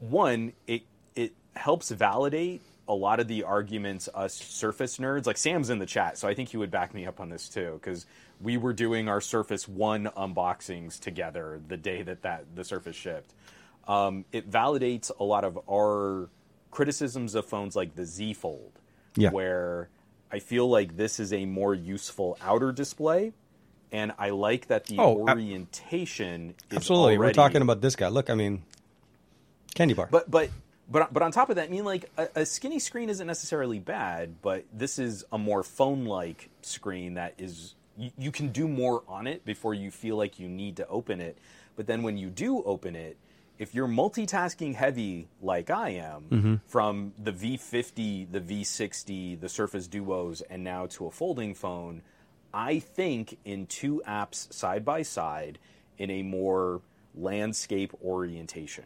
one, it it helps validate a lot of the arguments us Surface nerds, like Sam's in the chat, so I think he would back me up on this too, because we were doing our Surface One unboxings together the day that that the Surface shipped. Um, it validates a lot of our criticisms of phones like the Z Fold, Yeah. where I feel like this is a more useful outer display. And I like that the Oh, orientation is absolutely. We're talking about this guy. Look, I mean, candy bar. but but but but on top of that, I mean, like a, a skinny screen isn't necessarily bad, but this is a more phone-like screen that is you, you can do more on it before you feel like you need to open it. But then when you do open it, if you're multitasking heavy like I am, mm-hmm. from the V50, the V60, the Surface Duos, and now to a folding phone, I think in two apps side by side in a more landscape orientation.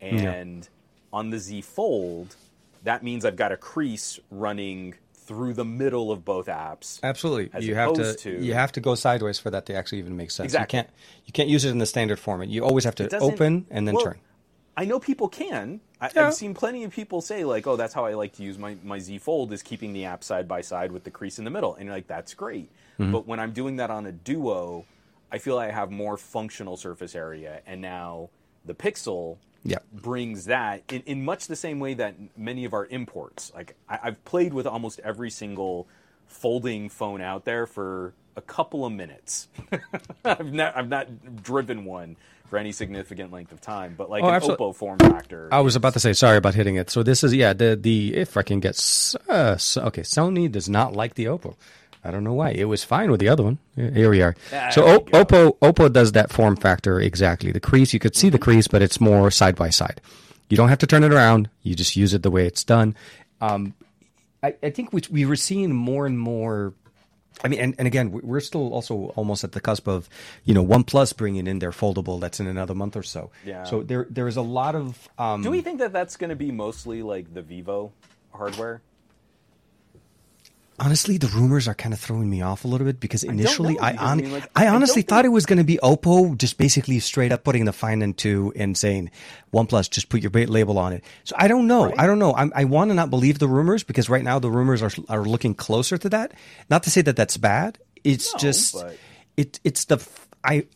And on the Z Fold, that means I've got a crease running through the middle of both apps. Absolutely, you have to, to- you have to go sideways for that to actually even make sense. Exactly. You can't you can't use it in the standard format. You always have to open and then well, turn. I know people can. I, Yeah. I've seen plenty of people say like, "Oh, that's how I like to use my, my Z Fold is keeping the app side by side with the crease in the middle," and you're like, "That's great." Mm-hmm. But when I'm doing that on a Duo, I feel I have more functional surface area, and now the Pixel Yeah. brings that in, in much the same way that many of our imports. Like I, I've played with almost every single folding phone out there for a couple of minutes. I've not I've not driven one for any significant length of time, but like Oh, an absolute- Oppo form factor. I was about to say sorry about hitting it. So this is yeah the the if I can get uh, so, okay Sony does not like the Oppo. I don't know why. It was fine with the other one. Here we are. There so o- Oppo Oppo does that form factor exactly. The crease you could see the Mm-hmm. crease, but it's more side by side. You don't have to turn it around. You just use it the way it's done. Um, I, I think we we were seeing more and more I mean, and, and again, we- we're still also almost at the cusp of, you know, OnePlus bringing in their foldable. That's in another month or so. Yeah. So there there is a lot of. Um, Do we think that that's going to be mostly like the Vivo hardware? Honestly, the rumors are kind of throwing me off a little bit because initially I I mean, like, I honestly thought think- it was going to be Oppo just basically straight up putting the Find N2 and saying OnePlus just put your label on it. So I don't know. I don't know. I'm, I want to not believe the rumors because right now the rumors are are looking closer to that. Not to say that that's bad. It's No, just but- it it's the I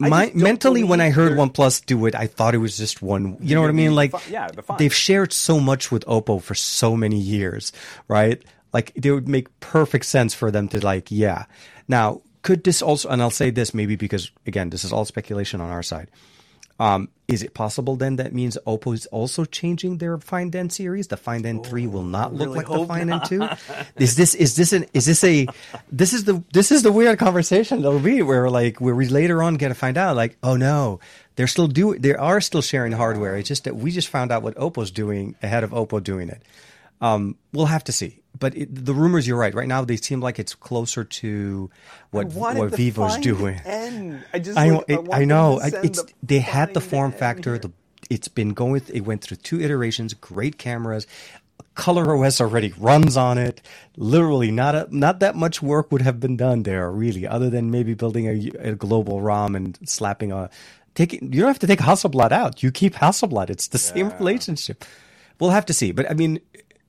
My, mentally, when I heard they're- OnePlus do it, I thought it was just one. You know what I mean? Like, yeah, the they've shared so much with Oppo for so many years, right? Like, it would make perfect sense for them to like, yeah. Now, could this also? And I'll say this maybe because again, this is all speculation on our side. Um, is it possible then that means Oppo is also changing their Find N series? The Find N3 will not look really like the Find N2. Is this is this an is this a this is the this is the weird conversation that'll be where like where we later on get to find out like oh no they're still doing they are still sharing hardware. It's just that we just found out what Oppo's doing ahead of Oppo doing it. Um, we'll have to see. But it, the rumors, you're right. Right now, they seem like it's closer to what what Vivo's doing. N. I just I, like, it- I know. I- send It's the they had the form factor. The it's been going it went through two iterations. Great cameras. Color OS already runs on it. Literally, not a, not that much work would have been done there, really, other than maybe building a, a global ROM and slapping a. Taking you don't have to take Hasselblad out. You keep Hasselblad. It's the same relationship. We'll have to see, but I mean,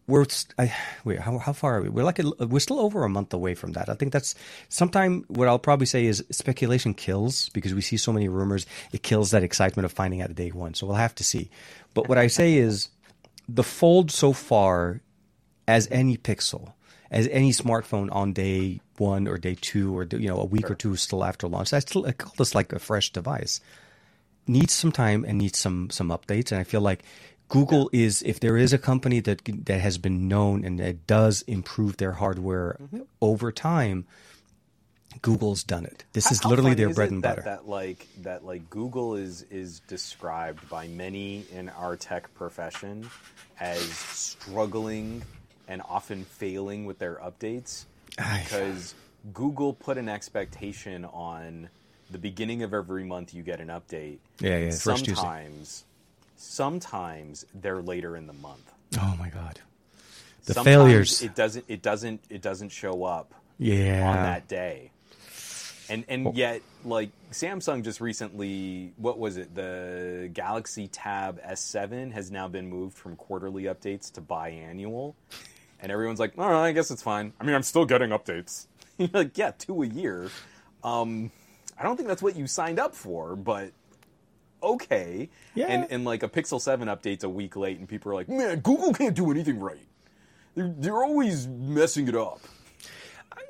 we're I, wait. How, how far are we? We're like a, we're still over a month away from that. I think that's sometime. What I'll probably say is speculation kills because we see so many rumors. It kills that excitement of finding out day one. So we'll have to see. But what I say is, the fold so far, as any Pixel, as any smartphone on day one or day two or you know a week or two still after launch, I still I call this like a fresh device needs some time and needs some some updates. And I feel like Google is if there is a company that that has been known and that does improve their hardware Mm-hmm. over time, Google's done it. This is literally their is bread and that, butter. That like that like Google is is described by many in our tech profession as struggling and often failing with their updates because Google put an expectation on the beginning of every month you get an update. Yeah, yeah, Sometimes, sometimes they're later in the month. oh my god, the Sometimes failures. It doesn't. It doesn't. It doesn't show up yeah, on that day. And and yet, like Samsung just recently, what was it? The Galaxy Tab S7 has now been moved from quarterly updates to biannual, and everyone's like, "All right, I guess it's fine." I mean, I'm still getting updates. Like, yeah, two a year. Um, I don't think that's what you signed up for, but okay. Yeah. And and like a Pixel 7 update's a week late, and people are like, "Man, Google can't do anything right. They're, they're always messing it up."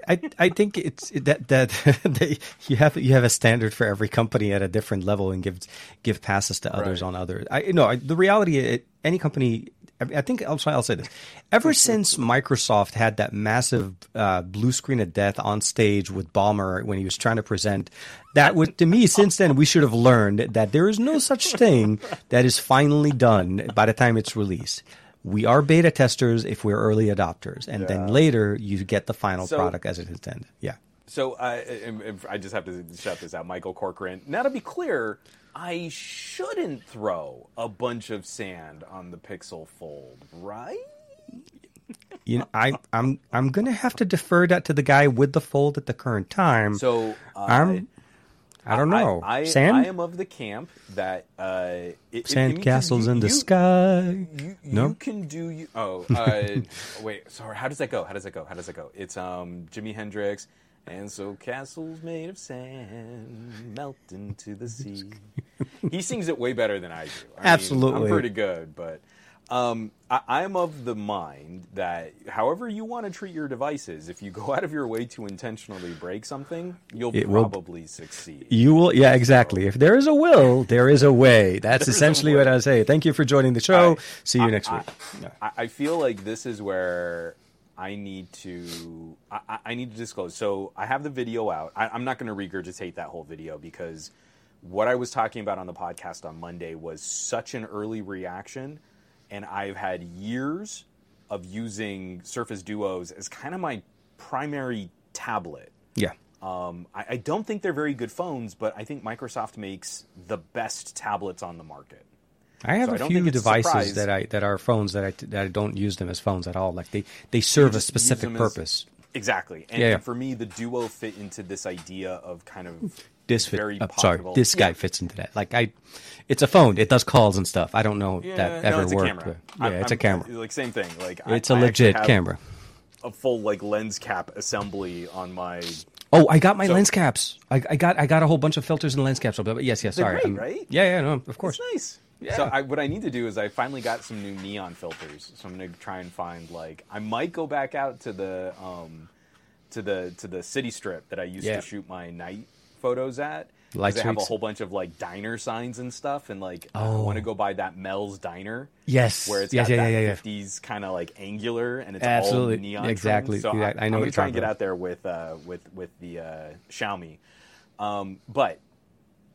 I I think it's that that they, you have you have a standard for every company at a different level and give give passes to others Right. on others. I no, I, the reality it, any company. I think I'll, I'll say this. Ever since Microsoft had that massive uh, blue screen of death on stage with Ballmer when he was trying to present, that would to me since then we should have learned that there is no such thing that is finally done by the time it's released. We are beta testers if we're early adopters, and then later you get the final So- product as it intended. Yeah. So I just have to shout this out, Michael Corcoran. Now, to be clear, I shouldn't throw a bunch of sand on the Pixel Fold, right? You know, I, I'm I'm gonna have to defer that to the guy with the fold at the current time. So uh, I'm I don't know. I, I, Sand I am of the camp that uh, it, sand it castles you- in the you- sky. You, you No? can do you. Oh, uh, wait. Sorry. How does that go? How does that go? How does that go? It's um Jimi Hendrix. And so castles made of sand melt into the sea. he sings it way better than I do. I mean, Absolutely. I'm pretty good, but um, I, I'm of the mind that however you want to treat your devices, if you go out of your way to intentionally break something, you'll It will- probably succeed. You will, yeah, exactly. If there is a will, there is a way. That's essentially what I say. Thank you for joining the show. I- See you I- next week. I, I feel like this is where I need to I, I- need to disclose. So I have the video out. I, I'm not going to regurgitate that whole video because what I was talking about on the podcast on Monday was such an early reaction, and I've had years of using Surface Duos as kind of my primary tablet. Yeah. Um, I, I don't think they're very good phones, but I think Microsoft makes the best tablets on the market. I have So I a don't few it's a devices that I that are phones that I that I don't use them as phones at all. Like they they serve a specific them as- purpose. Exactly, and, Yeah, yeah. for me, the Duo fit into this idea of kind of This fit, very uh, sorry, this guy Yeah. fits into that. Like I, it's a phone. It does calls and stuff. I don't know that no, ever it's a worked. camera. yeah, I'm- it's a camera. Like same thing. Like It's a I actually legit camera. A full like lens cap assembly on my. Oh, I got my So- lens caps. I, I got I got a whole bunch of filters and lens caps. But yes, yes. Sorry, great, right? Yeah, yeah, no, of course. It's nice. Yeah. So I, what I need to do is I finally got some new neon filters. So I'm gonna try and find like I might go back out to the um, to the to the city strip that I used Yeah. to shoot my night photos at. Light they have a whole bunch of like diner signs and stuff, and like I Oh. want to go by that Mel's Diner. Yes. where it's yes, got yeah, that yeah, yeah. 50s kind of like angular and it's Absolutely. all neon. trim. Exactly. So Yeah, I, I know I'm gonna try and get about. out there with uh, with with the uh, Xiaomi. Um, but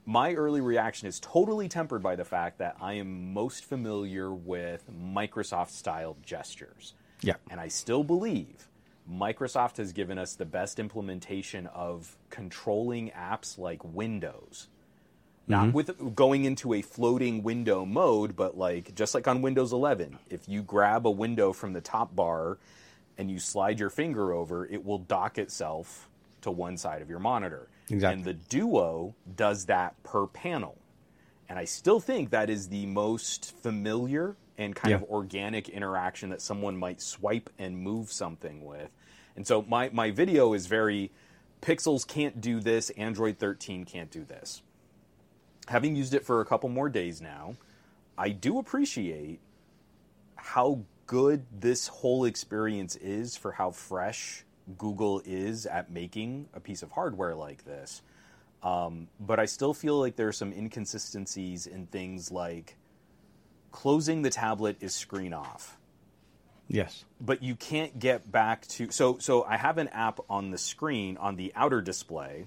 my early reaction is totally tempered by the fact that I am most familiar with Microsoft style gestures. Yeah. And I still believe Microsoft has given us the best implementation of controlling apps like Windows. Not Mm-hmm. with going into a floating window mode, but like just like on Windows 11, if you grab a window from the top bar and you slide your finger over, it will dock itself to one side of your monitor. Exactly. And the Duo does that per panel. And I still think that is the most familiar and kind Yeah. of organic interaction that someone might swipe and move something with. And so my, my video is very Pixels can't do this, Android 13 can't do this. Having used it for a couple more days now, I do appreciate how good this whole experience is for how fresh Google is at making a piece of hardware like this. Um, but I still feel like there are some inconsistencies in things like closing the tablet is screen off Yes. but you can't get back to so so I have an app on the screen on the outer display.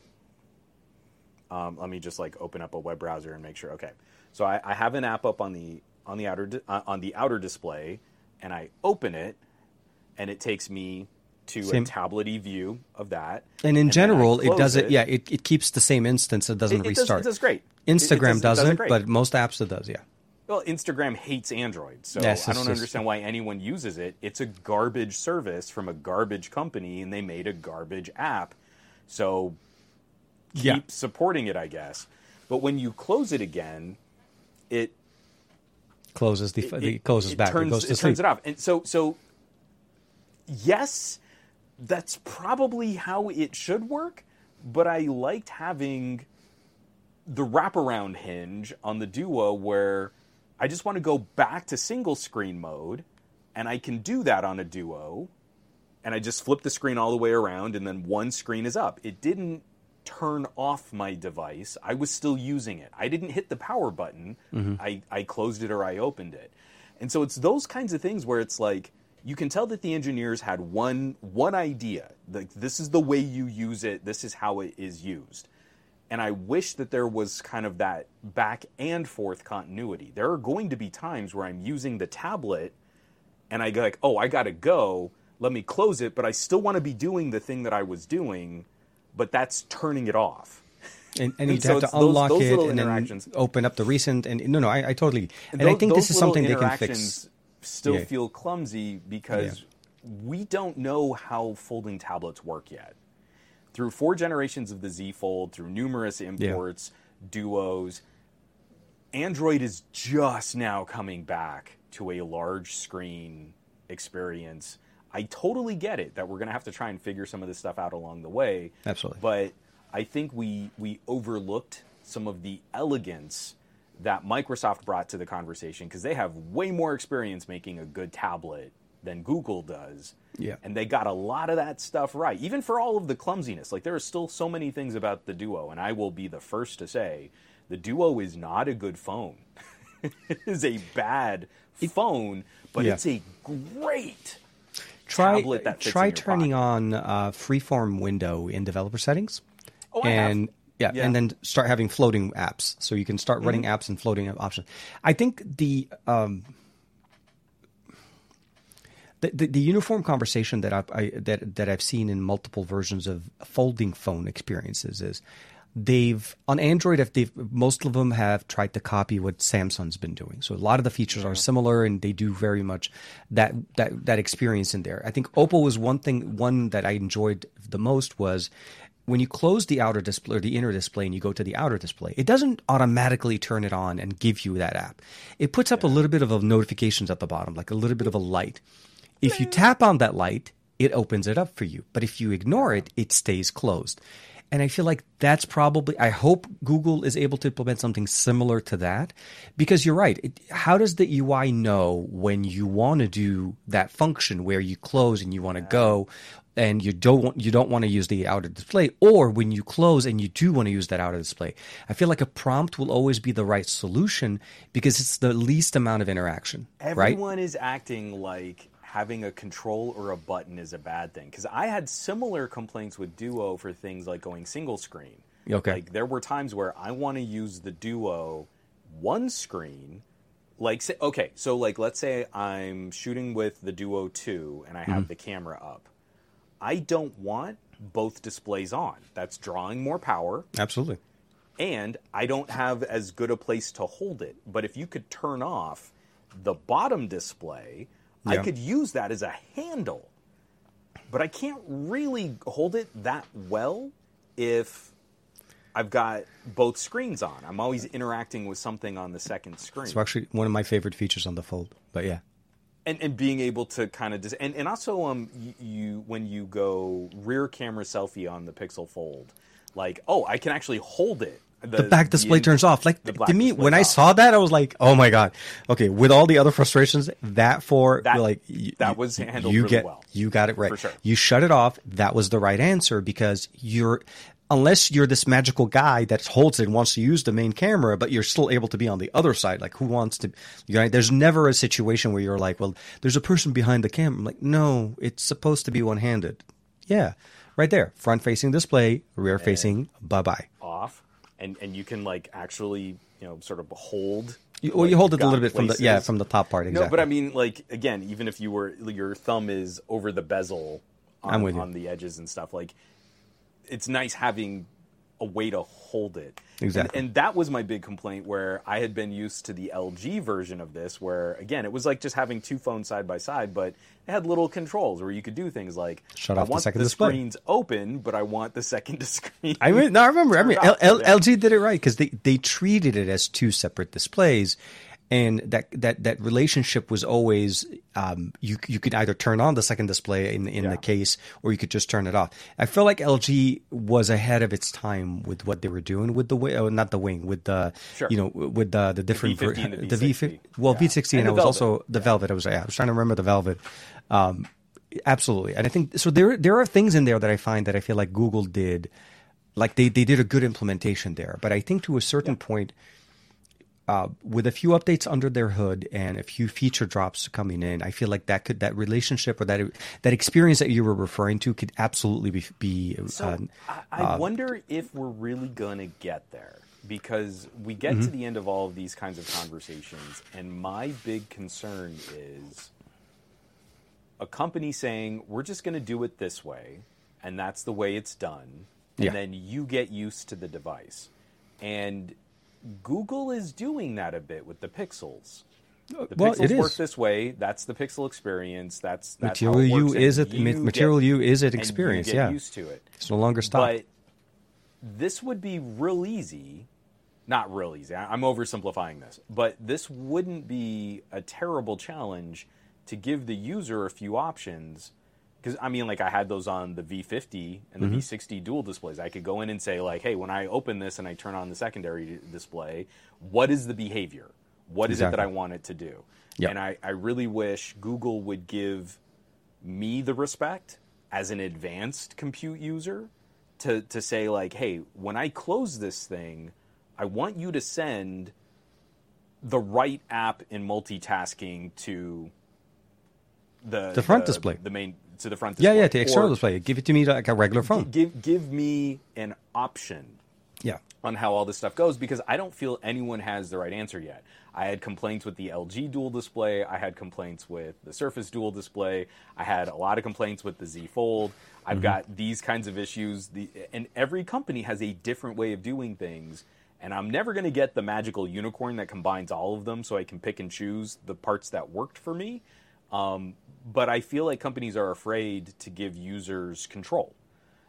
Um, let me just like open up a web browser and make sure. Okay, so I, I have an app up on the on the outer uh, on the outer display, and I open it, and it takes me to Same. a tablety view of that. And in I general, it close does it. Yeah, it, it keeps the same instance. It doesn't It- it does- restart. it does great. It- it Instagram does- it does it doesn't, great. but most apps it does. Yeah. Well, Instagram hates Android, so Yes, I don't understand why anyone uses it. It's a garbage service from a garbage company, and they made a garbage app. So keep Yeah. supporting it, I guess. But when you close it again, it Closes the it, it, closes back. Turns, it goes to it sleep. turns it off, and so so yes, that's probably how it should work. But I liked having the wraparound hinge on the Duo where I just want to go back to single screen mode, and I can do that on a Duo, and I just flip the screen all the way around, and then one screen is up. It didn't turn off my device. I was still using it. I didn't hit the power button. Mm-hmm. I, I closed it or I opened it. And so it's those kinds of things where it's like you can tell that the engineers had one one idea. Like this is the way you use it. This is how it is used. And I wish that there was kind of that back and forth continuity. There are going to be times where I'm using the tablet and I go like, "Oh, I got to go. Let me close it, but I still want to be doing the thing that I was doing, but that's turning it off." and, and you so have to it's those- unlock those it and then open up the recent. And no, no, I, I totally. And, I think this is something they can fix. Still Yeah. feel clumsy because we don't know how folding tablets work yet. Through four generations of the Z Fold, through numerous imports, duos, Android is just now coming back to a large screen experience. I totally get it that we're going to have to try and figure some of this stuff out along the way. Absolutely. But I think we we overlooked some of the elegance that Microsoft brought to the conversation because they have way more experience making a good tablet than Google does. Yeah. And they got a lot of that stuff right. Even for all of the clumsiness. Like there are still so many things about the Duo and I will be the first to say the Duo is not a good phone. it is a bad phone, but Yeah. it's a great Try tablet that try turning pocket. on uh, freeform window in developer settings, Oh, I have. and yeah, Yeah. and then start having floating apps, so you can start running Mm-hmm. apps and floating options. I think the um, the, the, the uniform conversation that I've, I that that I've seen in multiple versions of folding phone experiences is they've on Android if they've most of them have tried to copy what Samsung's been doing. So a lot of the features are similar and they do very much that that that experience in there. I think Oppo was one thing one that I enjoyed the most was when you close the outer display or the inner display and you go to the outer display, it doesn't automatically turn it on and give you that app. It puts up a little bit of a notifications at the bottom, like a little bit of a light. If you tap on that light, it opens it up for you. But if you ignore it, it stays closed. And I feel like that's probably, I hope Google is able to implement something similar to that because you're right. It, how does the UI know when you want to do that function where you close and you want to go and you don't want, you don't want to use the outer display or when you close and you do want to use that outer display? I feel like a prompt will always be the right solution because it's the least amount of interaction, right? Everyone is acting like having a control or a button is a bad thing. Because I had similar complaints with Duo for things like going single screen. Okay. Like there were times where I want to use the Duo one screen. Like say, okay, so like let's say I'm shooting with the Duo 2 and I have mm-hmm. the camera up. I don't want both displays on. That's drawing more power Absolutely. and I don't have as good a place to hold it. But if you could turn off the bottom display, I could use that as a handle. But I can't really hold it that well if I've got both screens on. I'm always interacting with something on the second screen. It's actually one of my favorite features on the Fold. But yeah. And and being able to kind of dis- and and also um you, you when you go rear camera selfie on the Pixel Fold, like oh I can actually hold it. the back display in- turns off. Like to me, when I saw that, I was like, "Oh my god!" Okay, with all the other frustrations, that for That- like that was handled you really get, well. You got it right. For sure. You shut it off. That was the right answer because you're. Unless you're this magical guy that holds it and wants to use the main camera, but you're still able to be on the other side. Like, who wants to? You know, there's never a situation where you're like, "Well, there's a person behind the camera." I'm like, no, it's supposed to be one-handed. Yeah, right there, front-facing display, rear-facing. Bye bye. off, and and you can like actually you know sort of hold. You, well, like, you hold it a little bit from the yeah from the top part. Exactly. No, but I mean, like again, even if you were your thumb is over the bezel on, I'm with you. on the edges and stuff, like it's nice having a way to hold it. Exactly. And, and that was my big complaint where I had been used to the LG version of this, where again it was like just having two phones side by side, but it had little controls where you could do things like Shut I off the want second display. screens open, but I want the second screen. I mean, no, I remember. I mean, L- L- LG did it right because they, they treated it as two separate displays, and that that that relationship was always um, you you could either turn on the second display in in Yeah. the case or you could just turn it off. I feel like LG was ahead of its time with what they were doing with the wing, oh, not the wing, with the Sure. you know with the the different V50 ver- and the V50 V60. well Yeah. V60 And and, it was Velvet. also the Velvet. I was yeah, I was trying to remember the Velvet. Um, absolutely, and I think so. There there are things in there that I find that I feel like Google did, like they they did a good implementation there. But I think to a certain point, uh, with a few updates under their hood and a few feature drops coming in, I feel like that could that relationship or that that experience that you were referring to could absolutely be be. So uh, I, I wonder if we're really going to get there because we get Mm-hmm. to the end of all of these kinds of conversations, and my big concern is a company saying we're just going to do it this way, and that's the way it's done, and Yeah. then you get used to the device, and Google is doing that a bit with the Pixels. Oh, the well, Pixels it work this way. That's the Pixel experience. That's, that's Material You is it- Material You is it experience, get yeah. used to it. it's no longer stopped. But this would be real easy. Not real easy. I'm oversimplifying this. But this wouldn't be a terrible challenge to give the user a few options. Because, I mean, like, I had those on the V50 and Mm-hmm. the V60 dual displays. I could go in and say, like, hey, when I open this and I turn on the secondary display, what is the behavior? What is it that I want it to do? Yep. And I, I really wish Google would give me the respect as an advanced compute user to, to say like hey when i close this thing i want you to send the right app in multitasking to the The front display. the main to the front yeah, display yeah, the external Or display. Give it to me like a regular phone. give give me an option Yeah. on how all this stuff goes because I don't feel anyone has the right answer yet. I had complaints with the LG dual display. I had complaints with the Surface dual display. I had a lot of complaints with the Z Fold. I've got these kinds of issues. The, and every company has a different way of doing things. And I'm never going to get the magical unicorn that combines all of them so I can pick and choose the parts that worked for me. Um, but I feel like companies are afraid to give users control.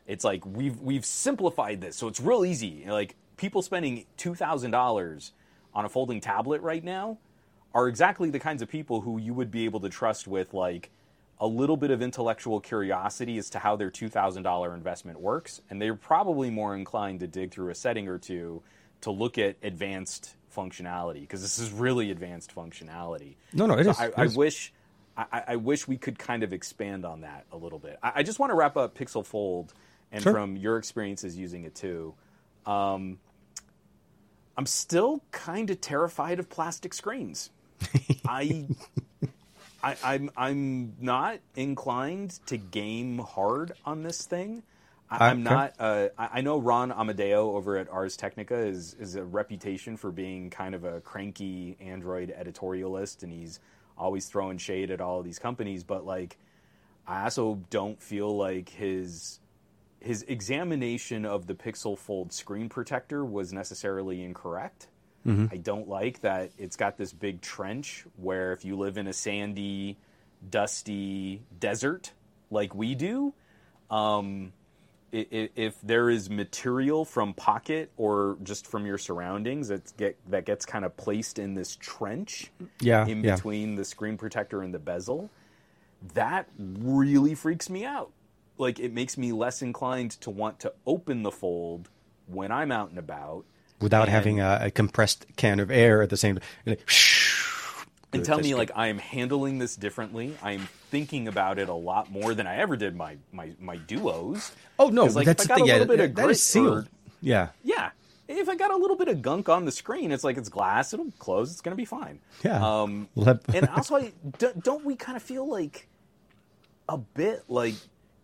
It's like we've we've simplified this, so it's real easy. Like people spending two thousand dollars on a folding tablet right now are exactly the kinds of people who you would be able to trust with like a little bit of intellectual curiosity as to how their two thousand dollar investment works, and they're probably more inclined to dig through a setting or two to look at advanced functionality because this is really advanced functionality. No, no, it So is. I, It I is. wish I, I wish we could kind of expand on that a little bit. I, I just want to wrap up Pixel Fold and Sure. from your experiences using it too. Um, I'm still kind of terrified of plastic screens. I, I, I'm I'm not inclined to game hard on this thing. I, I'm Okay. not. Uh, I, I know Ron Amadeo over at Ars Technica is is a reputation for being kind of a cranky Android editorialist, and he's always throwing shade at all of these companies. But like, I also don't feel like his his examination of the Pixel Fold screen protector was necessarily incorrect. I don't like that it's got this big trench where if you live in a sandy, dusty desert like we do, um, if there is material from Pocket or just from your surroundings that get that gets kind of placed in this trench Yeah, in yeah. between the screen protector and the bezel, that really freaks me out. Like it makes me less inclined to want to open the fold when I'm out and about. Without and- having a, a compressed can of air at the same time. Like, and tell me good. like I am handling this differently. I am thinking about it a lot more than I ever did my my my duos. oh no, like, that's if the I got thing. a Yeah, little bit of that is sealed. or- Yeah, Yeah. If I got a little bit of gunk on the screen, it's like it's glass. It'll close. It's going to be fine. Yeah. Um, and also, I, don't, don't we kind of feel like a bit like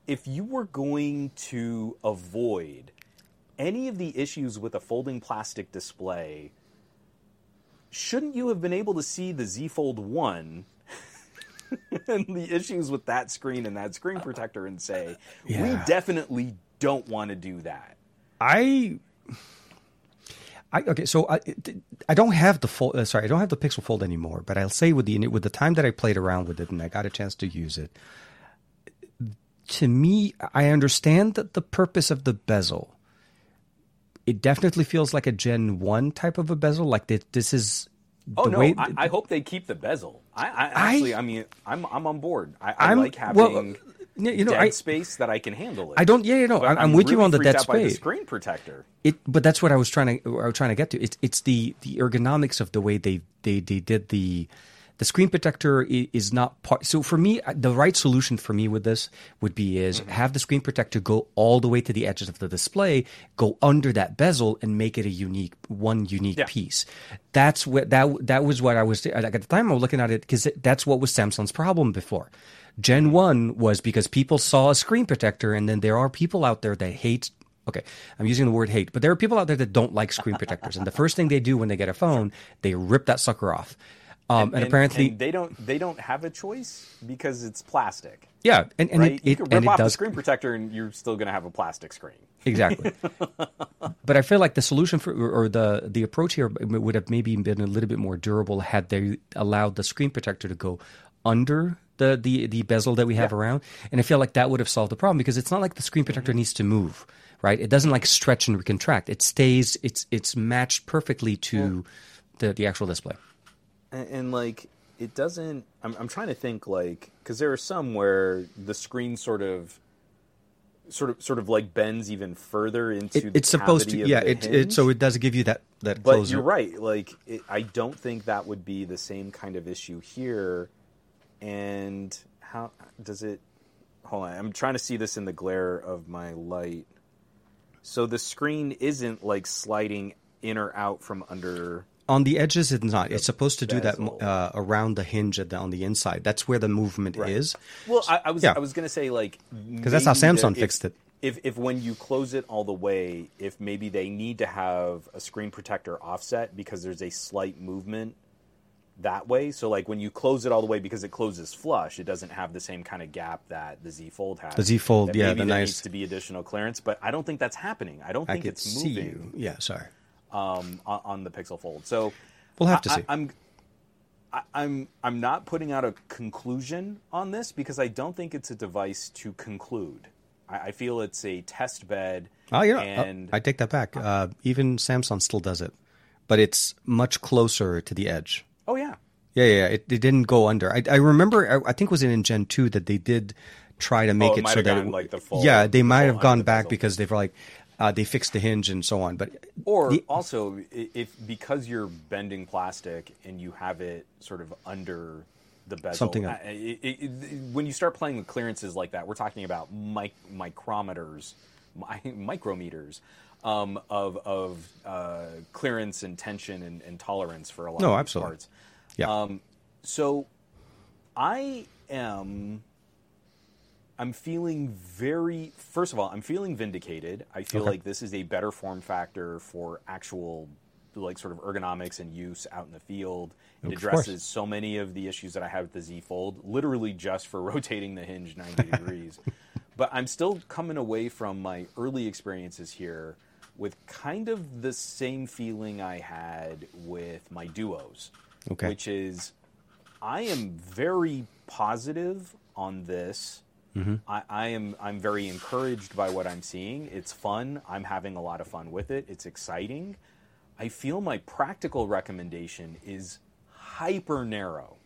if you were going to avoid any of the issues with a folding plastic display, shouldn't you have been able to see the Z Fold 1 and the issues with that screen and that screen protector and say, we definitely don't want to do that? I. I, okay, so I, I don't have the fold. Uh, sorry, I don't have the Pixel Fold anymore. But I'll say with the with the time that I played around with it and I got a chance to use it, to me, I understand that the purpose of the bezel. It definitely feels like a Gen One type of a bezel. Like this, this is. Oh no! way, I, I hope they keep the bezel. I, I actually, I, mean, I'm I'm on board. I, I like having well, you know, dead I- space that I can handle it. I don't. Yeah, you know, I'm, I'm with you on the dead by the space. screen protector. It, but that's what I was trying to I was trying to get to. It's it's the the ergonomics of the way they they they did the the screen protector is not part. So for me, the right solution for me with this would be is Mm-hmm. have the screen protector go all the way to the edges of the display, go under that bezel, and make it a unique one unique Yeah. piece. That's what that that was what I was like at the time. I was looking at it because that's what was Samsung's problem before. Gen one was because people saw a screen protector, and then there are people out there that hate okay, I'm using the word hate, but there are people out there that don't like screen protectors, and the first thing they do when they get a phone, they rip that sucker off. Um, and, apparently, and they don't they don't have a choice because it's plastic. yeah, and, and Right? it, you it can and rip off the does screen protector, and you're still going to have a plastic screen. exactly. but I feel like the solution for or the the approach here would have maybe been a little bit more durable had they allowed the screen protector to go under the the, the bezel that we have around, and I feel like that would have solved the problem because it's not like the screen protector Mm-hmm. needs to move. Right, it doesn't like stretch and recontract It stays. It's it's matched perfectly to the the actual display. And, and like it doesn't I'm, I'm trying to think like because there are some where the screen sort of sort of sort of like bends even further into It, the it's supposed to, yeah. It, it so it does give you that that but closer. you're right like it, i don't think that would be the same kind of issue here and how does it hold on i'm trying to see this in the glare of my light so the screen isn't like sliding in or out from under On the edges, it's not. It's supposed to do that uh, around the hinge at the, on the inside. That's where the movement is. Well, I, I was Yeah. I was gonna say like Because that's how Samsung the- fixed it. if if when you close it all the way, if maybe they need to have a screen protector offset because there's a slight movement that way. So like when you close it all the way because it closes flush, it doesn't have the same kind of gap that the Z Fold has. The Z Fold, yeah, maybe the there nice- needs to be additional clearance, but I don't think that's happening. I don't think could it's see moving you. Yeah, sorry. Um, on, on the Pixel Fold. So We'll have to I, see. I, I'm I, I'm I'm not putting out a conclusion on this because I don't think it's a device to conclude. I, I feel it's a test bed. Oh, yeah. and I take that back. Uh, even Samsung still does it, but it's much closer to the edge. oh yeah, Yeah, yeah. It, it didn't go under. I, I remember. I, I think it was in Gen two that they did try to make Oh, it it so that it, like, the full- yeah, they the might have gone back because they were like uh, they fix the hinge and so on. But or the- also if because you're bending plastic and you have it sort of under the bezel. Something- I- I- it- it- when you start playing with clearances like that, we're talking about mic- micrometers, mi- micrometers. Um, of of uh, clearance and tension and, and tolerance for a lot No, of absolutely. parts. yeah, Um, so I am I'm feeling very first of all, I'm feeling vindicated. I feel Okay. like this is a better form factor for actual like sort of ergonomics and use out in the field. It Of course. addresses so many of the issues that I have with the Z Fold, literally just for rotating the hinge 90 degrees. But I'm still coming away from my early experiences here with kind of the same feeling I had with my duos. Okay. Which is I am very positive on this. Mm-hmm. I, I am I'm very encouraged by what I'm seeing. It's fun. I'm having a lot of fun with it. It's exciting. I feel my practical recommendation is hyper narrow.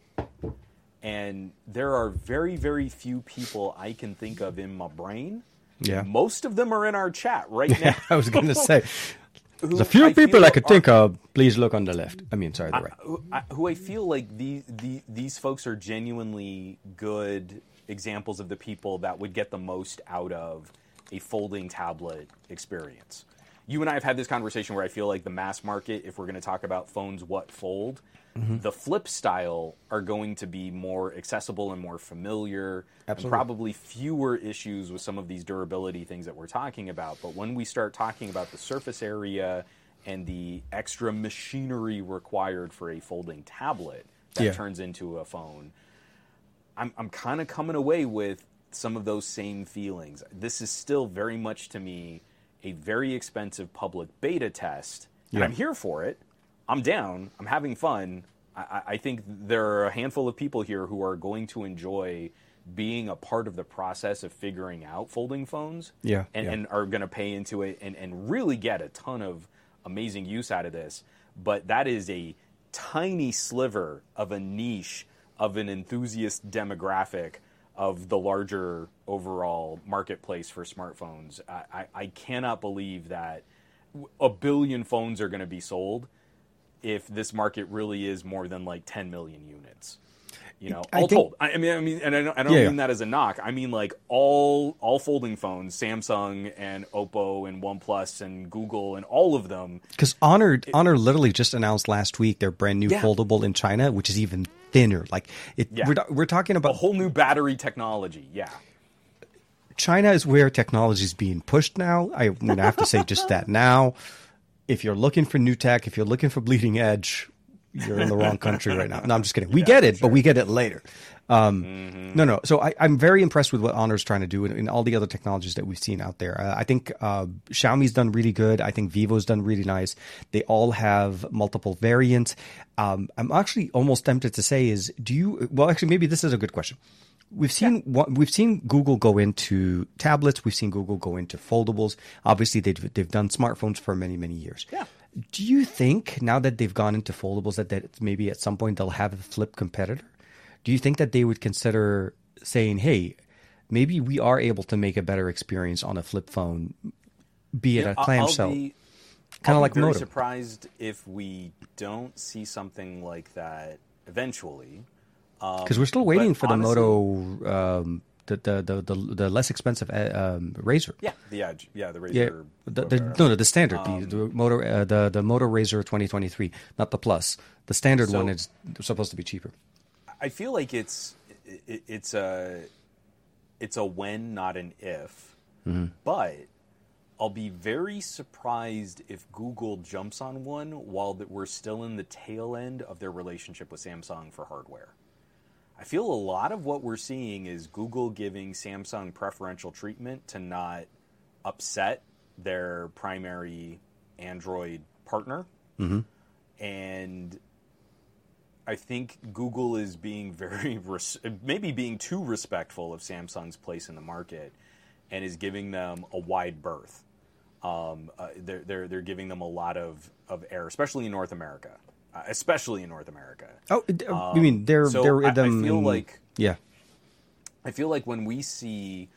And there are very, very few people I can think of in my brain. Yeah. Most of them are in our chat right now. I was going to say there's a few I people I could are- think of. Please look on the left. I mean, sorry, the right. who I, who I feel like these the, these folks are genuinely good examples of the people that would get the most out of a folding tablet experience. You and I have had this conversation where I feel like the mass market, if we're going to talk about phones, what fold, Mm-hmm. the flip style are going to be more accessible and more familiar, and probably fewer issues with some of these durability things that we're talking about. But when we start talking about the surface area and the extra machinery required for a folding tablet that Yeah. turns into a phone, I'm, I'm kind of coming away with some of those same feelings. This is still very much to me a very expensive public beta test, and Yeah. I'm here for it. I'm down. I'm having fun. I, I- think there are a handful of people here who are going to enjoy being a part of the process of figuring out folding phones Yeah, and, yeah. and are going to pay into it and, and really get a ton of amazing use out of this. But that is a tiny sliver of a niche of an enthusiast demographic of the larger overall marketplace for smartphones. I, I, I cannot believe that a billion phones are going to be sold if this market really is more than like 10 million units. You know, I all think- told. I I mean, I mean, and I don't, I don't Yeah, mean yeah. that as a knock. I mean like all all folding phones, Samsung and Oppo and OnePlus and Google and all of them. Because Honor Honor literally just announced last week their brand new Yeah. foldable in China, which is even thinner. Like it, we're, we're talking about A whole new battery technology. Yeah. China is where technology is being pushed now. I'm going to have to say just that now. If you're looking for new tech, if you're looking for bleeding edge, you're in the wrong country right now. No, I'm just kidding. We get it, but we get it later. Um, No, no. So I, I'm very impressed with what Honor's trying to do and, all the other technologies that we've seen out there. Uh, I think uh, Xiaomi's done really good. I think Vivo's done really nice. They all have multiple variants. Um, I'm actually almost tempted to say is, do you? Well, actually, maybe this is a good question. We've seen what we've seen Google go into tablets. We've seen Google go into foldables. Obviously, they've they've done smartphones for many many years. Yeah. Do you think now that they've gone into foldables that, that maybe at some point they'll have a flip competitor? Do you think that they would consider saying, "Hey, maybe we are able to make a better experience on a flip phone, be it a I'll- clamshell, kind of like very Moto?" surprised if we don't see something like that eventually. Um, Because we're still waiting but for the honestly- Moto, um, the, the the the the less expensive uh, um, Razr. Yeah, the Edge. Yeah, the Yeah, Razr. the, the, no, no, the standard, the, the Moto, uh, the the Moto Razr 2023, not the Plus. The standard So- one is supposed to be cheaper. I feel like it's it, it's a it's a when, not an if. But I'll be very surprised if Google jumps on one while that we're still in the tail end of their relationship with Samsung for hardware. I feel a lot of what we're seeing is Google giving Samsung preferential treatment to not upset their primary Android partner. And I think Google is being very, res- maybe being too respectful of Samsung's place in the market and is giving them a wide berth. Um, uh, they're, they're, they're giving them a lot of, of air, especially in North America. Uh, especially in North America. Oh, d- you mean they're Um, so they're I- I feel in- like- yeah. I feel like when we see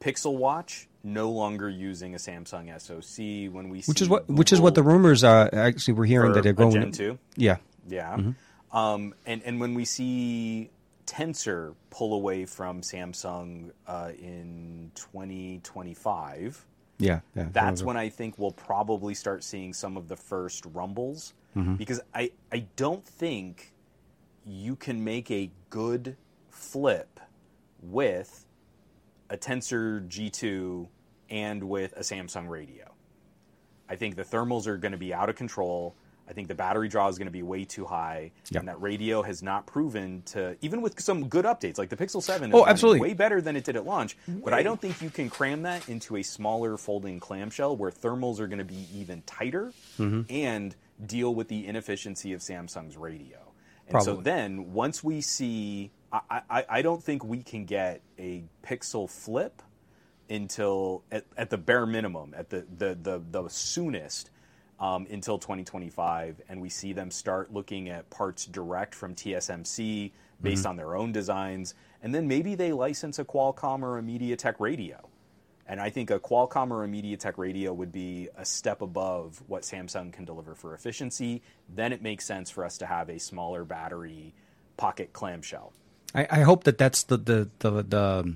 Pixel Watch no longer using a Samsung SoC, when we see Which is what which is what the rumors uh actually we're hearing that they're going Gen 2? Yeah. Yeah. Um, and, and when we see Tensor pull away from Samsung uh, in 2025, Yeah. Yeah. that's when I think we'll probably start seeing some of the first rumbles. Because I, I don't think you can make a good flip with a Tensor G2 and with a Samsung radio. I think the thermals are going to be out of control. I think the battery draw is going to be way too high, Yep. and that radio has not proven to even with some good updates like the Pixel Seven. Is Oh, absolutely. way better than it did at launch. But I don't think you can cram that into a smaller folding clamshell where thermals are going to be even tighter Mm-hmm. and deal with the inefficiency of Samsung's radio. And so then once we see, I, I, I don't think we can get a Pixel Flip until at, at the bare minimum, at the the the, the soonest. Um, until 2025, and we see them start looking at parts direct from TSMC based on their own designs, and then maybe they license a Qualcomm or a MediaTek radio. And I think a Qualcomm or a MediaTek radio would be a step above what Samsung can deliver for efficiency. Then it makes sense for us to have a smaller battery pocket clamshell. I, I hope that that's the the the the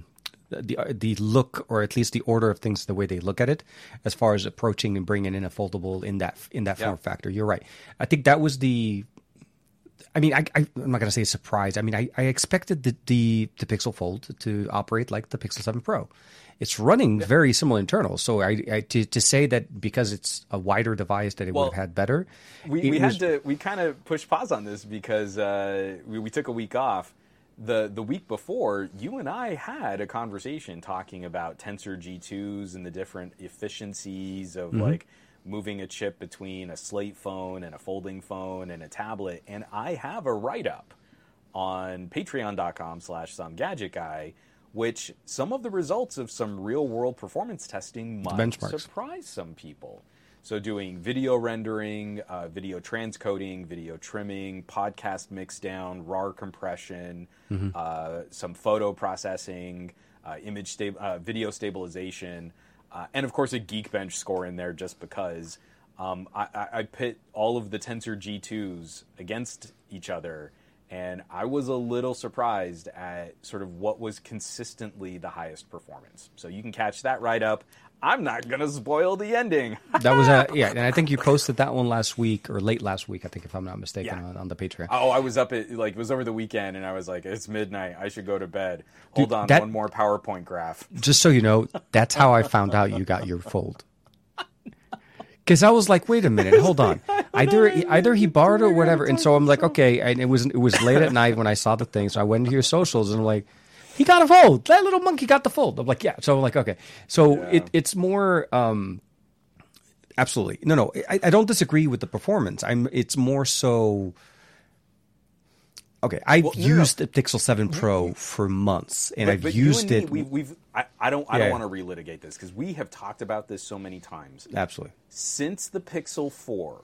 the, uh, the look or at least the order of things the way they look at it as far as approaching and bringing in a foldable in that in that Yeah. form factor you're right i think that was the I mean, I, I'm not going to say surprised. I mean, I, I expected the, the the Pixel Fold to operate like the Pixel 7 Pro. It's running very similar internals. So I, I to, to say that because it's a wider device that it Well, would have had better. We, we was- had to we kind of pushed pause on this because uh, we, we took a week off. The the week before, you and I had a conversation talking about Tensor G2s and the different efficiencies Mm-hmm. of like moving a chip between a slate phone and a folding phone and a tablet. And I have a write up on patreon.com slash some gadget guy which some of the results of some real world performance testing might surprise some people so doing video rendering uh, video transcoding video trimming podcast mixdown rar compression uh, some photo processing uh, image sta- uh, video stabilization uh, and of course a geekbench score in there just because um, I, I, I pit all of the tensor g2s against each other and I was a little surprised at sort of what was consistently the highest performance. So you can catch that right up. I'm not gonna spoil the ending. that was uh, a yeah, and I think you posted that one last week or late last week. I think if I'm not mistaken Yeah. on, on the Patreon. oh, I was up at like it was over the weekend, and I was like, it's midnight. I should go to bed. Hold Dude, on, that- one more PowerPoint graph. just so you know, that's how I found out you got your fold. Because I was like, wait a minute, hold on. Either either he borrowed or whatever, and so I'm like, okay. And it was it was late at night when I saw the thing, so I went into your socials and I'm like, he got a fold. That little monkey got the fold. I'm like, yeah. So I'm like, okay. So it it's more. um Absolutely, no, no. I, I don't disagree with the performance. I'm. It's more so. Okay, I've no, no. used the Pixel Seven Pro for months, and I've But used and me, it. We've, we've I, I don't I Yeah. don't want to relitigate this because we have talked about this so many times. Absolutely. since the Pixel 4,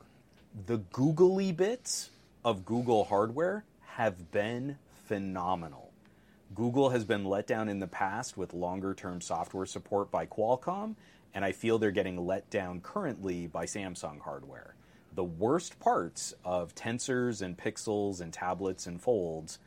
the googly bits of Google hardware have been phenomenal. Google has been let down in the past with longer term software support by Qualcomm, and I feel they're getting let down currently by Samsung hardware. The worst parts of tensors and pixels and tablets and folds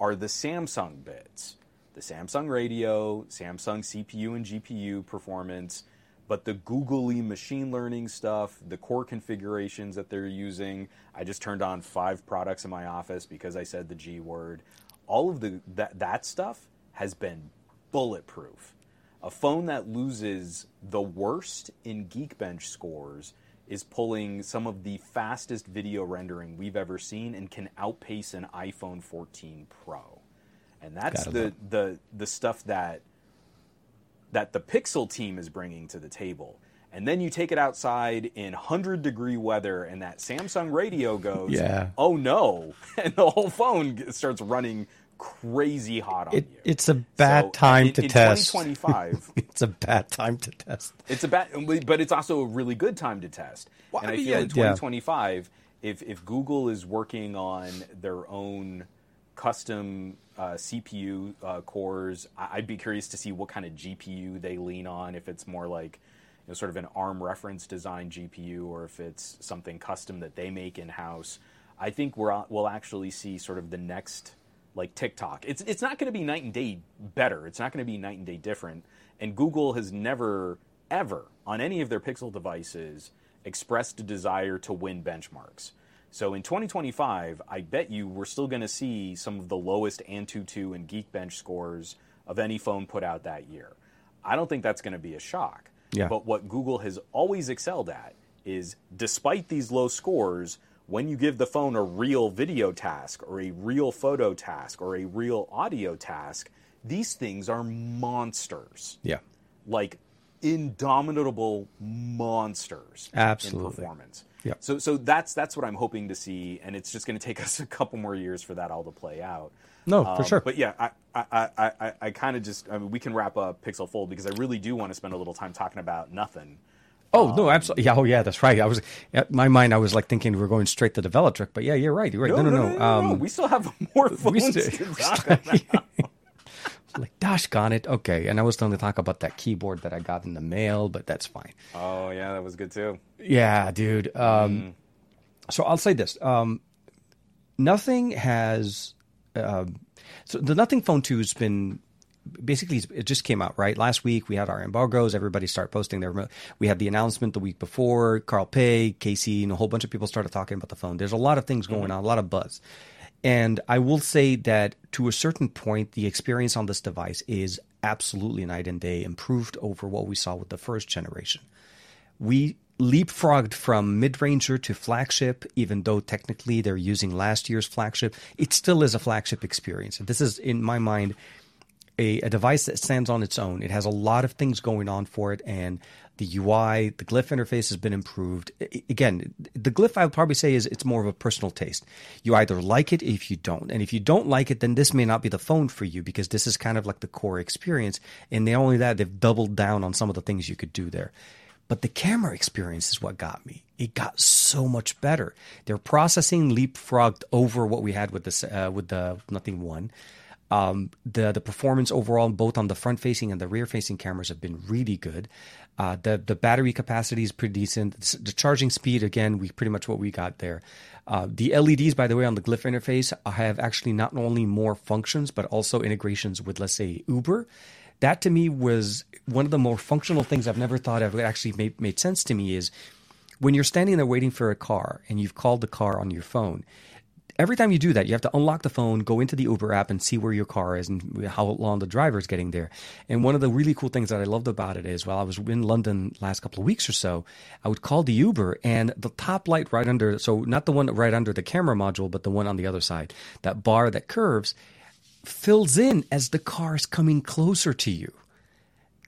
are the Samsung bits. The Samsung radio, Samsung CPU and GPU performance, but the googly machine learning stuff, the core configurations that they're using. I just turned on five products in my office because I said the G word. All of the that that stuff has been bulletproof. a phone that loses the worst in Geekbench scores is pulling some of the fastest video rendering we've ever seen and can outpace an iPhone 14 Pro. And that's Gotta the, love. the the stuff that that the Pixel team is bringing to the table. And then you take it outside in 100 degree weather and that Samsung radio goes, Yeah. "Oh no." And the whole phone starts running crazy hot on It, you. it's a bad So, time in, to in test. 2025, it's a bad time to test. it's a bad, but it's also a really good time to test. Well, and I I mean, feel yeah, in 2025, if if Google is working on their own custom uh, CPU uh, cores, I- I'd be curious to see what kind of GPU they lean on. If it's more like you know, sort of an ARM reference design GPU, or if it's something custom that they make in house. I think we're we'll actually see sort of the next like TikTok. It's it's not going to be night and day better. It's not going to be night and day different. And Google has never ever on any of their Pixel devices expressed a desire to win benchmarks. So in 2025, I bet you we're still going to see some of the lowest Antutu and Geekbench scores of any phone put out that year. I don't think that's going to be a shock. Yeah. But what Google has always excelled at is despite these low scores, when you give the phone a real video task or a real photo task or a real audio task, these things are monsters. Yeah. Like indomitable monsters Absolutely. in performance. Yeah. So so that's that's what I'm hoping to see, and it's just going to take us a couple more years for that all to play out. No, for Um, sure. But yeah, I I, I, I, I kind of just I mean we can wrap up Pixel Fold because I really do want to spend a little time talking about nothing. Oh no, absolutely. Yeah, oh yeah, that's right. I was, my mind, I was like thinking we were going straight to the Velotric, but yeah, you're right. You're right. No, no, no. Um, we still have more phones still- to talk about. like, gosh, gone it. Okay, and I was going to talk about that keyboard that I got in the mail, but that's fine. Oh yeah, that was good too. Yeah, dude. Um, So I'll say this: um, nothing has. Um, so the Nothing Phone Two has been basically it just came out right last week. We had our embargoes. Everybody started posting their. We had the announcement the week before. Carl Pei, Casey, and a whole bunch of people started talking about the phone. There's a lot of things going on, a lot of buzz. And I will say that to a certain point, the experience on this device is absolutely night and day improved over what we saw with the first generation we leapfrogged from mid-ranger to flagship even though technically they're using last year's flagship it still is a flagship experience. This is in my mind a, a device that stands on its own. It has a lot of things going on for it and the ui the glyph interface has been improved. I- again the glyph i would probably say is it's more of a personal taste. You either like it if you don't. And if you don't like it then this may not be the phone for you because this is kind of like the core experience and not only that they've doubled down on some of the things you could do there but the camera experience is what got me. It got so much better. Their processing leapfrogged over what we had with this uh, with the Nothing One. Um, the the performance overall, both on the front facing and the rear facing cameras, have been really good. Uh, the the battery capacity is pretty decent. The charging speed, again, we pretty much what we got there. Uh, the LEDs, by the way, on the Glyph interface have actually not only more functions but also integrations with, let's say, Uber that to me was one of the more functional things I've never thought of. It actually made, made sense to me is when you're standing there waiting for a car and you've called the car on your phone. Every time you do that, you have to unlock the phone, go into the Uber app, and see where your car is and how long the driver is getting there. And one of the really cool things that I loved about it is while I was in London last couple of weeks or so, I would call the Uber and the top light right under, so not the one right under the camera module, but the one on the other side, that bar that curves, fills in as the car is coming closer to you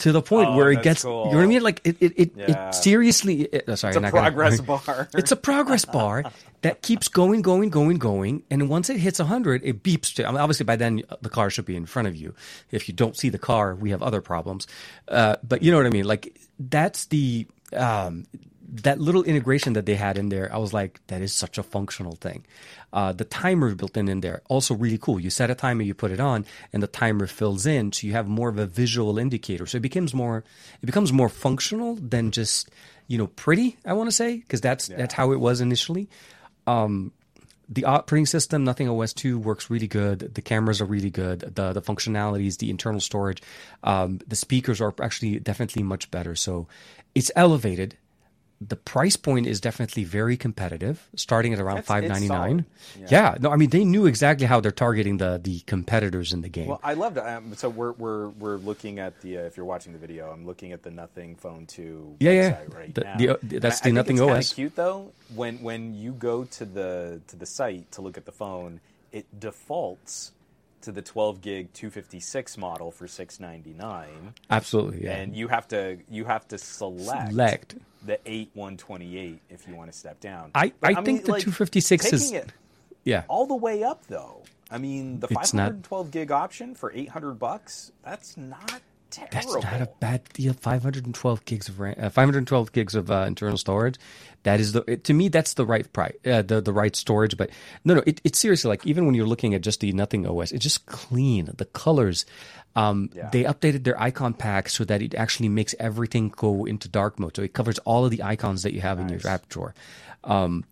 to the point Oh, where it gets cool. you know what I mean like it it it, Yeah. it seriously it, uh, sorry It's a not gonna- progress bar. it's a progress bar that keeps going going going going and once it hits 100 it beeps to I mean, obviously by then uh, the car should be in front of you if you don't see the car we have other problems uh, but you know what I mean like that's the um, that little integration that they had in there, I was like, that is such a functional thing. Uh, the timer built in in there, also really cool. You set a timer, you put it on, and the timer fills in, so you have more of a visual indicator. So it becomes more, it becomes more functional than just, you know, pretty. I want to say because that's that's how it was initially. Um, the operating system, Nothing OS 2 works really good. The cameras are really good. The the functionalities, the internal storage, um, the speakers are actually definitely much better. So it's elevated, the price point is definitely very competitive, starting at around five ninety nine. Yeah. no, I mean they knew exactly how they're targeting the the competitors in the game. Well, I loved it. Um, so we're we're we're looking at the. Uh, if you're watching the video, I'm looking at the Nothing Phone Two. Yeah, yeah. Right The- now. the- uh, that's the I Nothing OS. Cute though. When when you go to the to the site to look at the phone, it defaults to the 12 gig 256 model for 699 Absolutely, yeah. and you have to you have to select, Select. the 8 128 if you want to step down I- But, I think the like, 256 is- it yeah. all the way up though. I mean, the It's not- 512 gig option for 800 bucks, that's not terrible. That's not a bad deal. 512 gigs of RAM, uh, 512 gigs of uh, internal storage. That is the it, to me that's the right price, uh, the the right storage. But no, no, it, it's seriously like even when you're looking at just the Nothing OS, it's just clean. The colors, um, Yeah. they updated their icon pack so that it actually makes everything go into dark mode. So it covers all of the icons that you have in your app drawer. Um,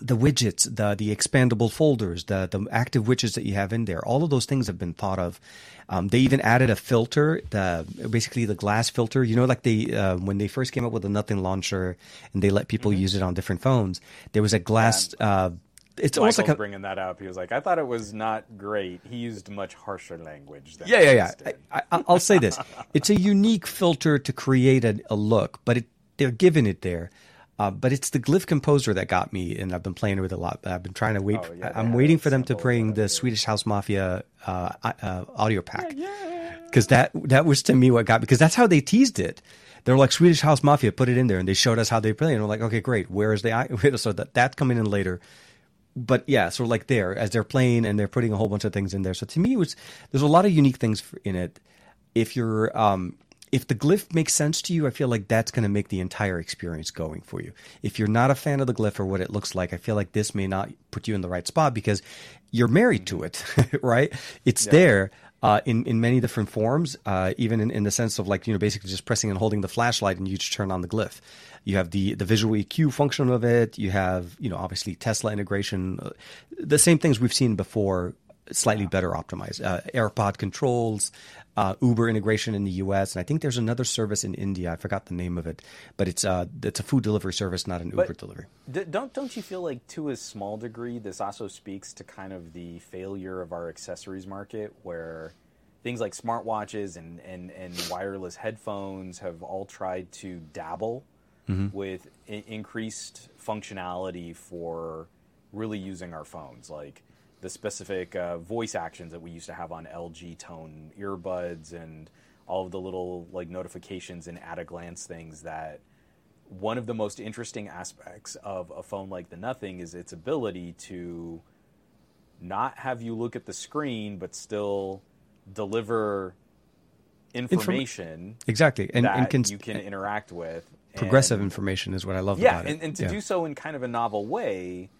the widgets, the the expandable folders, the the active widgets that you have in there, all of those things have been thought of. Um, they even added a filter, the basically the glass filter. You know, like they uh, when they first came up with the Nothing launcher, and they let people Mm-hmm. use it on different phones. There was a glass. Uh, it's almost like a bringing that up. He was like, I thought it was not great. He used much harsher language. Yeah, yeah, yeah. I, I, I'll say this: it's a unique filter to create a, a look, but it, they're giving it there. Uh, but it's the Glyph Composer that got me, and I've been playing with it a lot. I've been trying to wait. Oh, yeah, I'm waiting for them to bring the Swedish House Mafia uh, uh, audio pack, because that that was to me what got because that's how they teased it. They were like Swedish House Mafia, put it in there, and they showed us how they play, and we're like, okay, great. Where is the so that that's coming in later but yeah, so like there as they're playing and they're putting a whole bunch of things in there. So to me, it was there's a lot of unique things in it. If you're um, if the glyph makes sense to you, I feel like that's going to make the entire experience going for you. If you're not a fan of the glyph or what it looks like, I feel like this may not put you in the right spot because you're married to it, right? It's there. Uh, in in many different forms, uh, even in, in the sense of like you know basically just pressing and holding the flashlight and you just turn on the glyph. You have the the visual EQ function of it. You have you know obviously Tesla integration, uh, the same things we've seen before, slightly better optimized. Uh, AirPod controls, uh, Uber integration in the U.S. and I think there's another service in India. I forgot the name of it, but it's uh it's a food delivery service, not an Uber delivery. D- don't don't you feel like to a small degree this also speaks to kind of the failure of our accessories market where things like smartwatches and, and, and wireless headphones have all tried to dabble with I- increased functionality for really using our phones like the specific uh, voice actions that we used to have on LG tone earbuds and all of the little like notifications and at a glance things that one of the most interesting aspects of a phone like the Nothing is its ability to not have you look at the screen, but still deliver information Exactly, and that and cons- you can interact with. progressive And- information is what I love yeah, about it. and, and to Yeah. do so in kind of a novel way,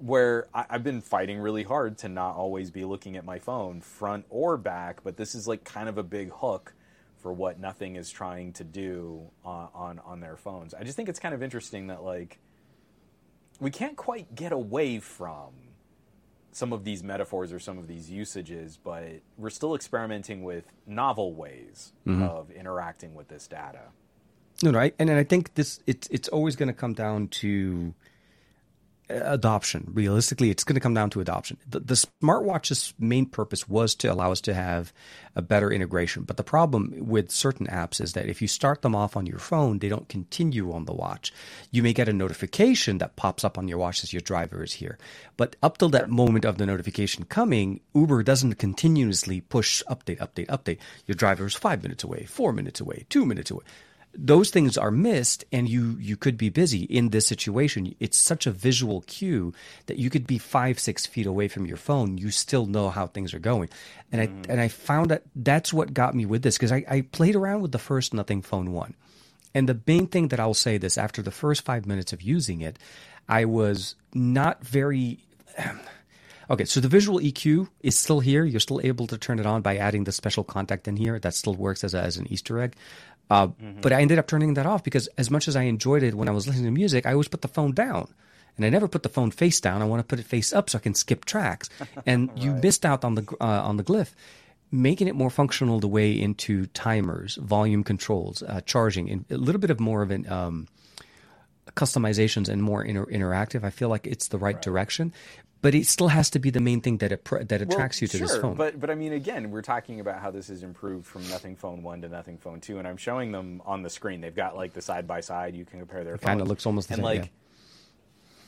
where I, I've been fighting really hard to not always be looking at my phone, front or back. But this is like kind of a big hook for what Nothing is trying to do on on, on their phones. I just think it's kind of interesting that like we can't quite get away from some of these metaphors or some of these usages, but we're still experimenting with novel ways Mm-hmm. of interacting with this data. No, no, I, and I think this it's it's always going to come down to uh, adoption. Realistically, it's going to come down to adoption. The, the smartwatch's main purpose was to allow us to have a better integration. But the problem with certain apps is that if you start them off on your phone, they don't continue on the watch. You may get a notification that pops up on your watch as your driver is here. But up till that moment of the notification coming, Uber doesn't continuously push update, update, update. Your driver is five minutes away, four minutes away, two minutes away those things are missed and you you could be busy in this situation it's such a visual cue that you could be five six feet away from your phone you still know how things are going and i mm-hmm. and i found that that's what got me with this because I, I played around with the first nothing phone one and the main thing that i'll say this after the first five minutes of using it i was not very Okay, so the visual EQ is still here. You're still able to turn it on by adding the special contact in here. That still works as, a, as an Easter egg. Uh, But I ended up turning that off because as much as I enjoyed it when I was listening to music, I always put the phone down. And I never put the phone face down. I want to put it face up so I can skip tracks. And you missed out on the uh, on the glyph, making it more functional the way into timers, volume controls, uh, charging, and a little bit of more of an um, customizations and more inter- interactive, I feel like it's the right, direction. But it still has to be the main thing that it, that attracts well, you to sure, this phone. But but I mean, again, we're talking about how this has improved from Nothing Phone One to Nothing Phone Two, and I'm showing them on the screen. They've got like the side by side. You can compare their. It kind of looks almost the and same. like. yeah.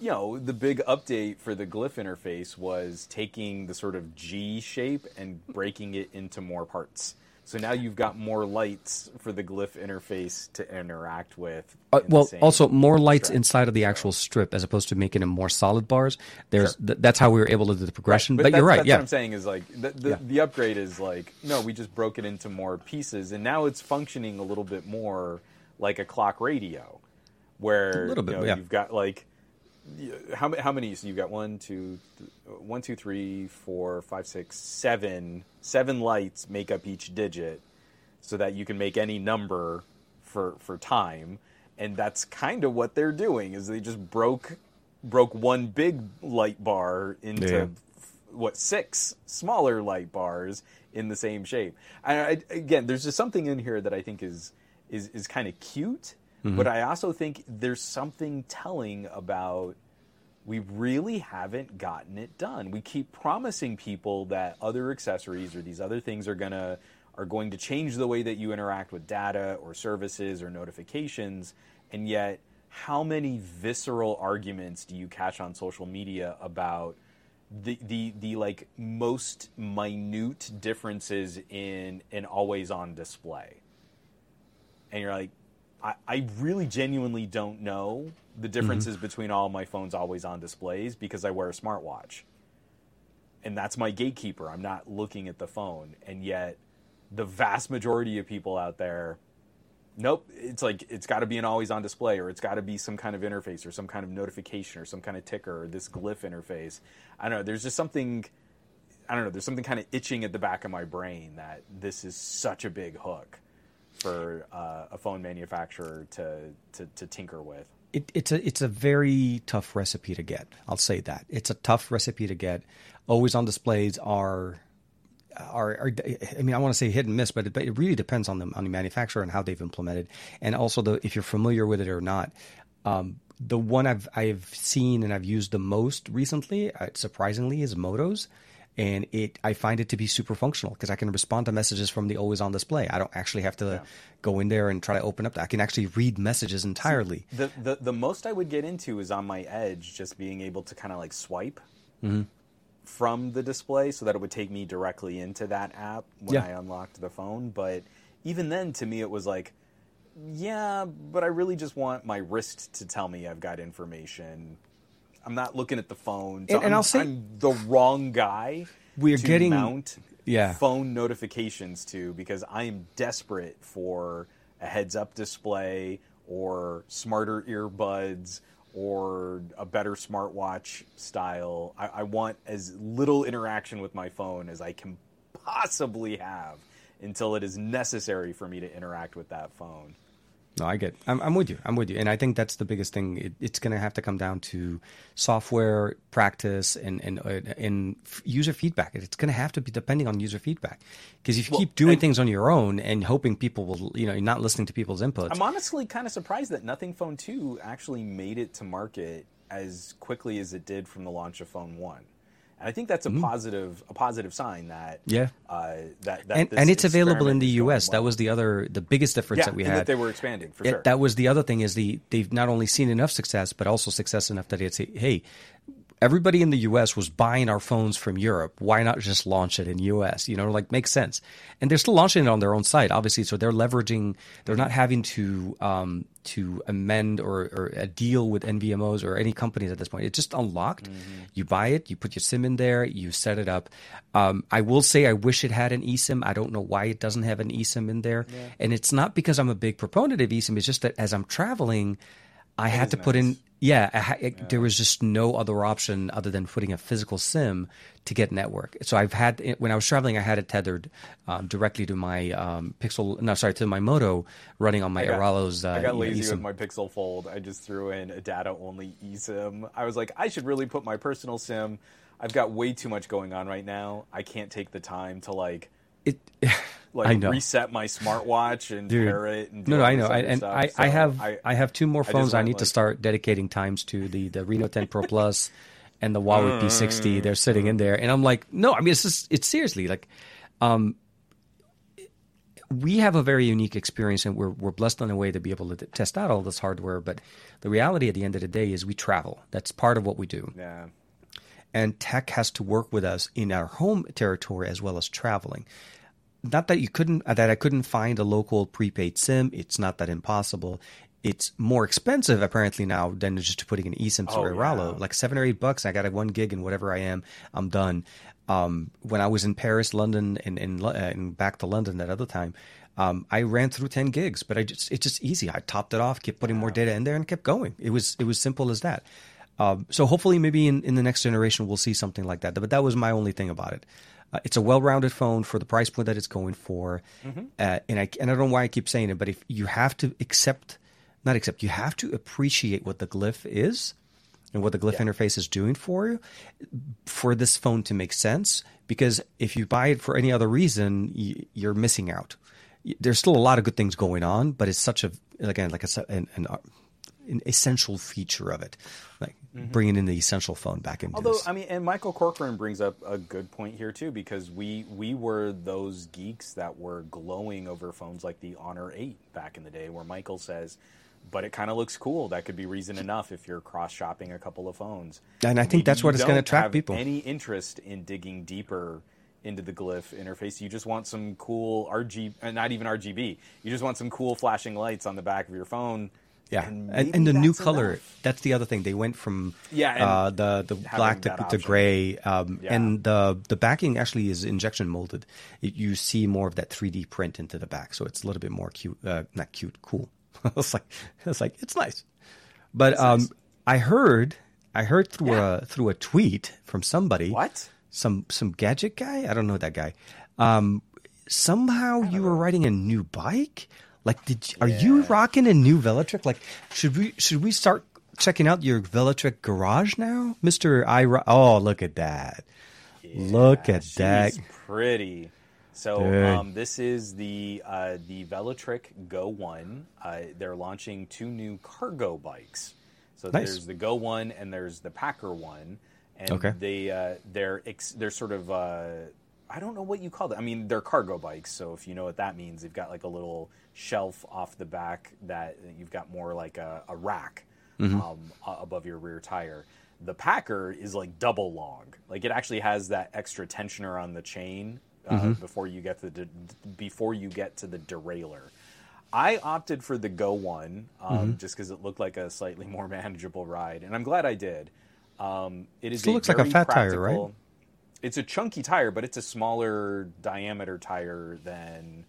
You know, the big update for the glyph interface was taking the sort of G shape and breaking it into more parts. So now you've got more lights for the glyph interface to interact with. Uh, well, also more lights strip. inside of the actual strip as opposed to making them more solid bars. There's th- that's how we were able to do the progression. But, that- you're right. That's yeah, what I'm saying is like the, the, Yeah. the upgrade is like no, we just broke it into more pieces, and now it's functioning a little bit more like a clock radio, where A little bit, you know, yeah. you've got like how how many? So you've got one, two, th- one, two, three, four, five, six, seven. Seven lights make up each digit, so that you can make any number for for time, and that's kind of what they're doing. Is they just broke broke one big light bar into Yeah. what six smaller light bars in the same shape. I, I, again, there's just something in here that I think is is is kind of cute, Mm-hmm. but I also think there's something telling about we really haven't gotten it done. We keep promising people that other accessories or these other things are gonna are going to change the way that you interact with data or services or notifications, and yet how many visceral arguments do you catch on social media about the the the like most minute differences in an always on display? And you're like, I, I really genuinely don't know the mm-hmm. differences between all my phones always on displays because I wear a smartwatch. And that's my gatekeeper. I'm not looking at the phone. And yet the vast majority of people out there nope it's like it's got to be an always on display or it's got to be some kind of interface or some kind of notification or some kind of ticker or this glyph interface i don't know there's just something i don't know there's something kind of itching at the back of my brain that this is such a big hook for uh, a phone manufacturer to, to, to tinker with it, it's a it's a very tough recipe to get. I'll say that it's a tough recipe to get. Always on displays are are, are I mean I want to say hit and miss, but it, but it really depends on the on the manufacturer and how they've implemented, and also the if you're familiar with it or not. Um, the one I've I've seen and I've used the most recently, uh, surprisingly, is Motos, and it I find it to be super functional because I can respond to messages from the always on display. I don't actually have to go in there and try to open up. I can actually read messages entirely. the, the, the most i would get into is on my edge just being able to kind of like swipe Mm-hmm. from the display so that it would take me directly into that app when Yeah. i unlocked the phone but even then to me it was like yeah but i really just want my wrist to tell me i've got information i'm not looking at the phone so And- and I'll say- I'm the wrong guy We're to getting- mount Yeah. phone notifications to because I am desperate for a heads up display or smarter earbuds or a better smartwatch style. I, I want as little interaction with my phone as I can possibly have until it is necessary for me to interact with that phone. No, I get. I'm, I'm with you. I'm with you, and I think that's the biggest thing. It, it's going to have to come down to software practice and and uh, and f- user feedback. It's going to have to be depending on user feedback because if you Well, keep doing and- things on your own and hoping people will, you know, you're not listening to people's inputs. I'm honestly kind of surprised that Nothing Phone 2 actually made it to market as quickly as it did from the launch of Phone 1. And I think that's a positive a positive sign that. Yeah. uh, that, that and and it's available in the U.S. That was the other, the biggest difference yeah, that we had. that they were expanding for It- sure. That was the other thing is the they've not only seen enough success, but also success enough that it's hey, everybody in the U.S. was buying our phones from Europe. Why not just launch it in U.S.? You know, like makes sense. And they're still launching it on their own site, obviously. So they're leveraging. They're not having to um, to amend or, or a deal with NVMOs or any companies at this point. It's just unlocked. You buy it, you put your SIM in there, you set it up. Um, I will say I wish it had an eSIM. I don't know why it doesn't have an eSIM in there, and it's not because I'm a big proponent of eSIM. It's just that as I'm traveling, I had to put in yeah, ha- it- there was just no other option other than putting a physical SIM to get network. So I've had when I was traveling, I had it tethered um, directly to my um, Pixel. No, sorry, to my Moto running on my I got- Airalo's. Uh, I got lazy eSIM. with my Pixel Fold. I just threw in a data only eSIM. I was like, I should really put my personal SIM. I've got way too much going on right now. I can't take the time to like it. Like I know. reset my smartwatch and Dude. pair it. And do No, no, I know, I, and. I, So I have I, I, have two more phones I went, need to start dedicating times to the the Reno 10 Pro Plus and the Huawei P60. They're sitting in there, and I'm like, no, I mean, it's just it's seriously like, um, we have a very unique experience, and we're we're blessed in a way to be able to test out all this hardware. But the reality at the end of the day is we travel. That's part of what we do yeah. And tech has to work with us in our home territory as well as traveling. Not that you couldn't that I couldn't find a local prepaid SIM. It's not that impossible. It's more expensive apparently now than just putting an eSIM Oh, Airalo. yeah. Like seven or eight bucks. I got a one gig and whatever I am, I'm done. Um, when I was in Paris, London, and and, uh, and back to London that other time, um, I ran through ten gigs. But I just it's just easy. I topped it off, kept putting more data in there, and kept going. It was it was simple as that. Um, so hopefully, maybe in, in the next generation, we'll see something like that. But that was my only thing about it. Uh, it's a well-rounded phone for the price point that it's going for, uh, and I and I don't know why I keep saying it, but if you have to accept, not accept, you have to appreciate what the glyph is and what the glyph interface is doing for you for this phone to make sense. Because if you buy it for any other reason, you're missing out. There's still a lot of good things going on, but it's such a again like a, an, an, uh, an essential feature of it, like bringing in the essential phone back into Although this. I mean, and Michael Corcoran brings up a good point here too, because we we were those geeks that were glowing over phones like the Honor Eight back in the day, where Michael says, "But it kind of looks cool. That could be reason enough if you're cross shopping a couple of phones." And I think Maybe that's what it's gonna attract have people. Any interest in digging deeper into the glyph interface? You just want some cool RG, uh, not even RGB. You just want some cool flashing lights on the back of your phone. Yeah, and, and, and the new color. enough. That's the other thing. They went from Yeah, uh, the the black to, to gray, um, Yeah. and the the backing actually is injection molded. It, you see more of that 3D print into the back, so it's a little bit more cute. Uh, not cute, cool. it's like it's like it's nice. But um, nice. I heard I heard through Yeah. a through a tweet from somebody. What? Some some gadget guy. I don't know that guy. Um, somehow you were riding a new bike. Like, did you, are you rocking a new Velotric? Like, should we should we start checking out your Velotric garage now, Mister I? Oh, look at that! look at She's that! pretty. So um, this is the uh, the Velotric Go One. Uh, they're launching two new cargo bikes. So Nice. there's the Go One and there's the Packer One, and Okay. they uh, they're ex- they're sort of uh, I don't know what you call them. I mean, they're cargo bikes. So if you know what that means, they've got like a little shelf off the back that you've got more like a, a rack um, above your rear tire. The Packer is like double long. Like it actually has that extra tensioner on the chain uh, before you get to the before you get to the derailleur. I opted for the Go one um, just because it looked like a slightly more manageable ride, and I'm glad I did. Um, it is Still looks like a fat tire, right? It's a chunky tire, but it's a smaller diameter tire than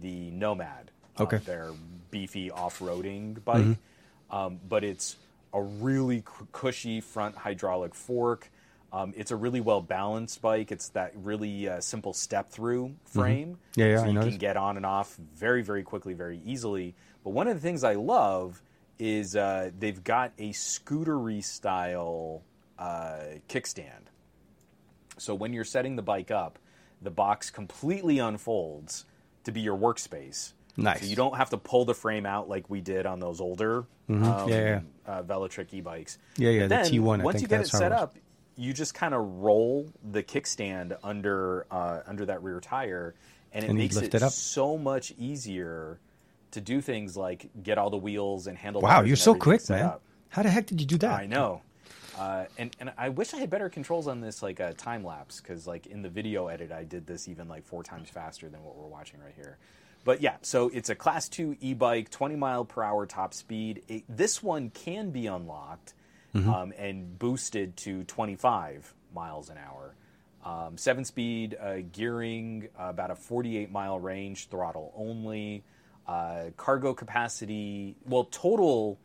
the Nomad. um, Okay. Mm-hmm. their beefy off-roading bike, um, but it's a really cushy front hydraulic fork. Um, it's a really well balanced bike. It's that really uh, simple step through frame. Mm-hmm. Yeah, yeah, so I you noticed. can get on and off very, very quickly, very easily. But one of the things I love is uh, they've got a scootery style uh, kickstand. So when you're setting the bike up, the box completely unfolds to be your workspace. Nice. So you don't have to pull the frame out like we did on those older um, Mm-hmm. Yeah, yeah. Uh, Velotric e-bikes. Yeah, yeah, But the T1, I Once you get it set up, you just kind of roll the kickstand under uh, under that rear tire, and it And makes it, it up. so much easier to do things like get all the wheels and handlebars. Wow, you're so quick, man. up. How the heck did you do that? I know. Uh, and and I wish I had better controls on this, like a time lapse, because like in the video edit, I did this even like four times faster than what we're watching right here. But yeah, so it's a class two e-bike, 20 mile per hour top speed. It, this one can be unlocked um, and boosted to 25 miles an hour. Um, seven speed uh, gearing, uh, about a 48 mile range, throttle only. Uh, cargo capacity, well, total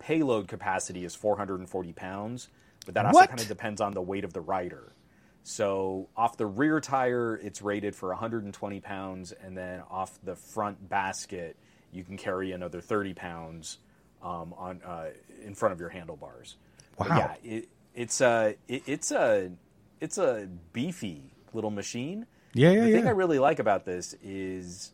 payload capacity is 440 pounds, but that also What? kind of depends on the weight of the rider. So off the rear tire, it's rated for 120 pounds, and then off the front basket, you can carry another 30 pounds um, on uh, in front of your handlebars. But Wow. yeah, it, it's a it, it's a it's a beefy little machine. Yeah, yeah, the thing. I really like about this is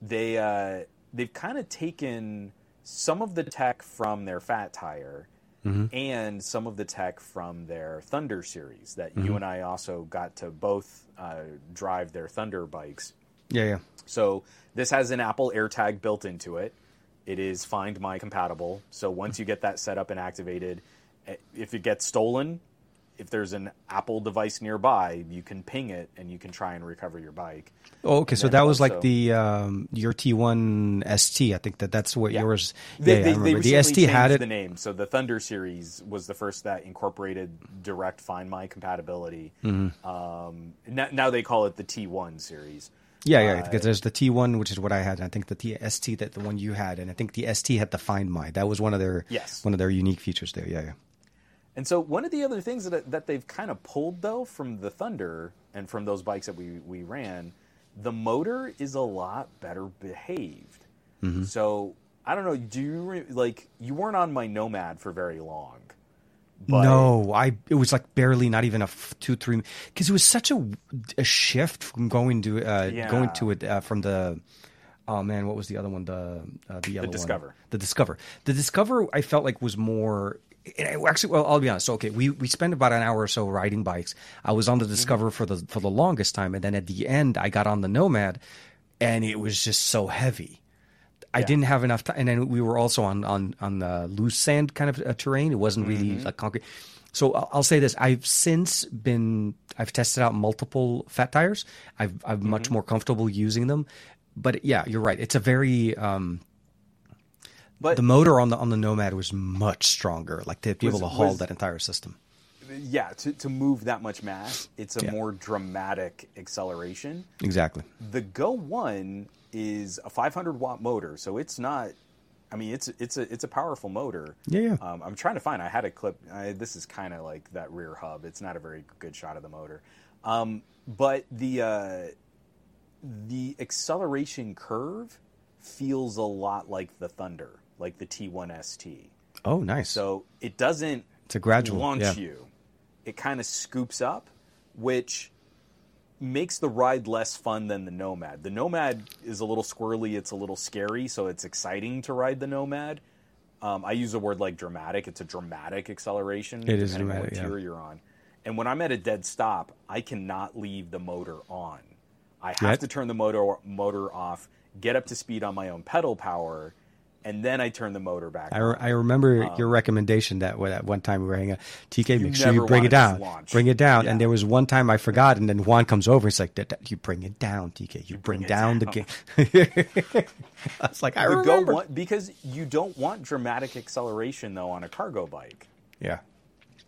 they uh, they've kind of taken some of the tech from their Fat Tire Mm-hmm. and some of the tech from their Thunder series that Mm-hmm. you and I also got to both uh, drive their Thunder bikes. Yeah, yeah. So this has an Apple AirTag built into it. It is Find My compatible. So once you get that set up and activated, eh, if it gets stolen, if there's an Apple device nearby, you can ping it and you can try and recover your bike. Oh, okay. So that was like the um, your T1 ST. I think that that's what Yeah. yours. They, yeah, they, I they remember. the ST had it. the name. So the Thunder series was the first that incorporated direct Find My compatibility. Mm-hmm. Um, now, now they call it the T1 series. Yeah, yeah. Uh, Because there's the T1, which is what I had. And I think the ST that the one you had, and I think the ST had the Find My. That was one of their Yes. one of their unique features there. Yeah, yeah. And so one of the other things that that they've kind of pulled though from the Thunder and from those bikes that we we ran, the motor is a lot better behaved. Mm-hmm. So I don't know. Do you re- like you weren't on my Nomad for very long? But no, I it was like barely not even a f- two three because it was such a, a shift from going to uh, Yeah. going to it uh, from the oh man what was the other one the uh, the yellow one? Discover. the Discover the Discover I felt like was more actually well I'll be honest okay we we spent about an hour or so riding bikes I was on the Discover for the for the longest time and then at the end I got on the Nomad and it was just so heavy. I Yeah. didn't have enough time, and then we were also on on on the loose sand kind of uh, terrain. It wasn't really Mm-hmm. like concrete. So I'll, say this: I've since been I've tested out multiple fat tires. I've I'm much Mm-hmm. more comfortable using them. But yeah, you're right. It's a very um, but the motor on the on the Nomad was much stronger. Like to be Was- able to haul was- that entire system. yeah, to to move that much mass, it's a Yeah. more dramatic acceleration. Exactly. The Go One is a 500 watt motor, so it's not. I mean, it's it's a it's a powerful motor. Yeah, yeah. Um, I'm trying to find. I had a clip. I, this is kind of like that rear hub. It's not a very good shot of the motor, um, but the uh, the acceleration curve feels a lot like the Thunder, like the T1 ST. Oh, nice. So it doesn't It's a gradual, launch yeah. you. It kind of scoops up, which makes the ride less fun than the Nomad. The Nomad is a little squirrely, it's a little scary, so it's exciting to ride the Nomad. Um, I use a word like dramatic. It's a dramatic acceleration. It is depending on dramatic, what yeah. tier you're on. And when I'm at a dead stop, I cannot leave the motor on. I have Yet? to turn the motor motor off, get up to speed on my own pedal power, and then I turn the motor back I, re- I remember um, your recommendation that that one time we were hanging out. TK, make sure you bring it down. Bring it down. Yeah. And there was one time I forgot, and then Juan comes over. He's like, "That- that- "You bring it down, TK. You, bring, bring it down, the game." I was like, "I the remember." Go one because you don't want dramatic acceleration though on a cargo bike. Yeah,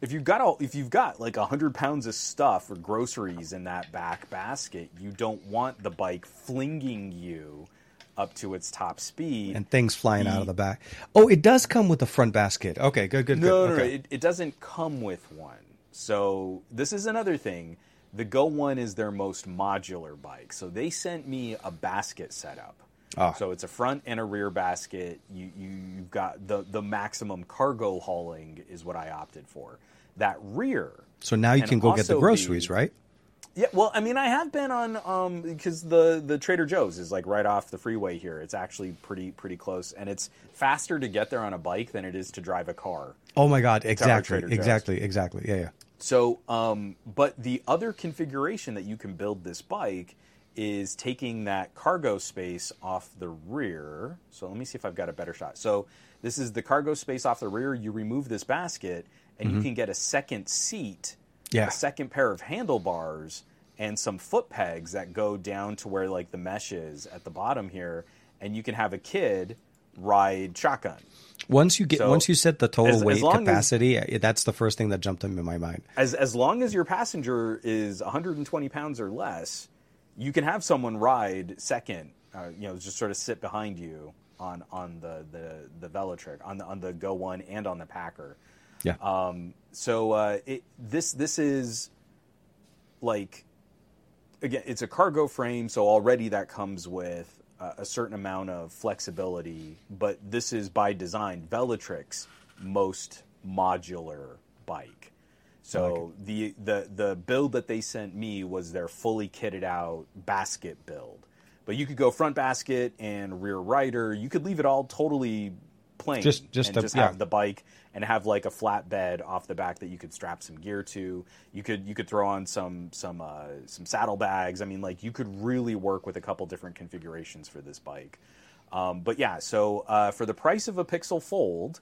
If you've got all, if you've got like hundred pounds of stuff or groceries in that back basket, you don't want the bike flinging you up to its top speed. and things flying out of the back. Oh, it does come with a front basket. Okay, good, good, no, good. no, no, it, it doesn't come with one. So this is another thing. The Go One is their most modular bike. So they sent me a basket setup. Ah. So it's a front and a rear basket. You, you you've got the the maximum cargo hauling is what I opted for. That rear. so now you can go get the groceries, be- right? Yeah, well, I mean, I have been on um because the the Trader Joe's is like right off the freeway here. It's actually pretty pretty close, and it's faster to get there on a bike than it is to drive a car. Oh my God! Exactly, exactly, exactly. Yeah, yeah. So, um, but the other configuration that you can build this bike is taking that cargo space off the rear. So let me see if I've got a better shot. So this is the cargo space off the rear. You remove this basket, and you can get a second seat, Yeah. a second pair of handlebars, and some foot pegs that go down to where like the mesh is at the bottom here, and you can have a kid ride shotgun. Once you get, So, once you set the total as- as weight as- capacity, uh, that's the first thing that jumped into my mind. as as long as your passenger is 120 pounds or less, you can have someone ride second. Uh, you know, just sort of sit behind you on on the the the Velotric on the on the Go One and on the Packer. Yeah. Um, so uh, it, this this is like again, it's a cargo frame, so already that comes with a, a certain amount of flexibility. But this is by design Velotric's most modular bike. So the, the the build that they sent me was their fully kitted out basket build. But you could go front basket and rear rider. You could leave it all totally plain. Just- just and a- just yeah. have the bike and have like a flat bed off the back that you could strap some gear to. You could you could throw on some some uh, some saddlebags. I mean, like you could really work with a couple different configurations for this bike. Um, but yeah, so uh, for the price of a Pixel Fold,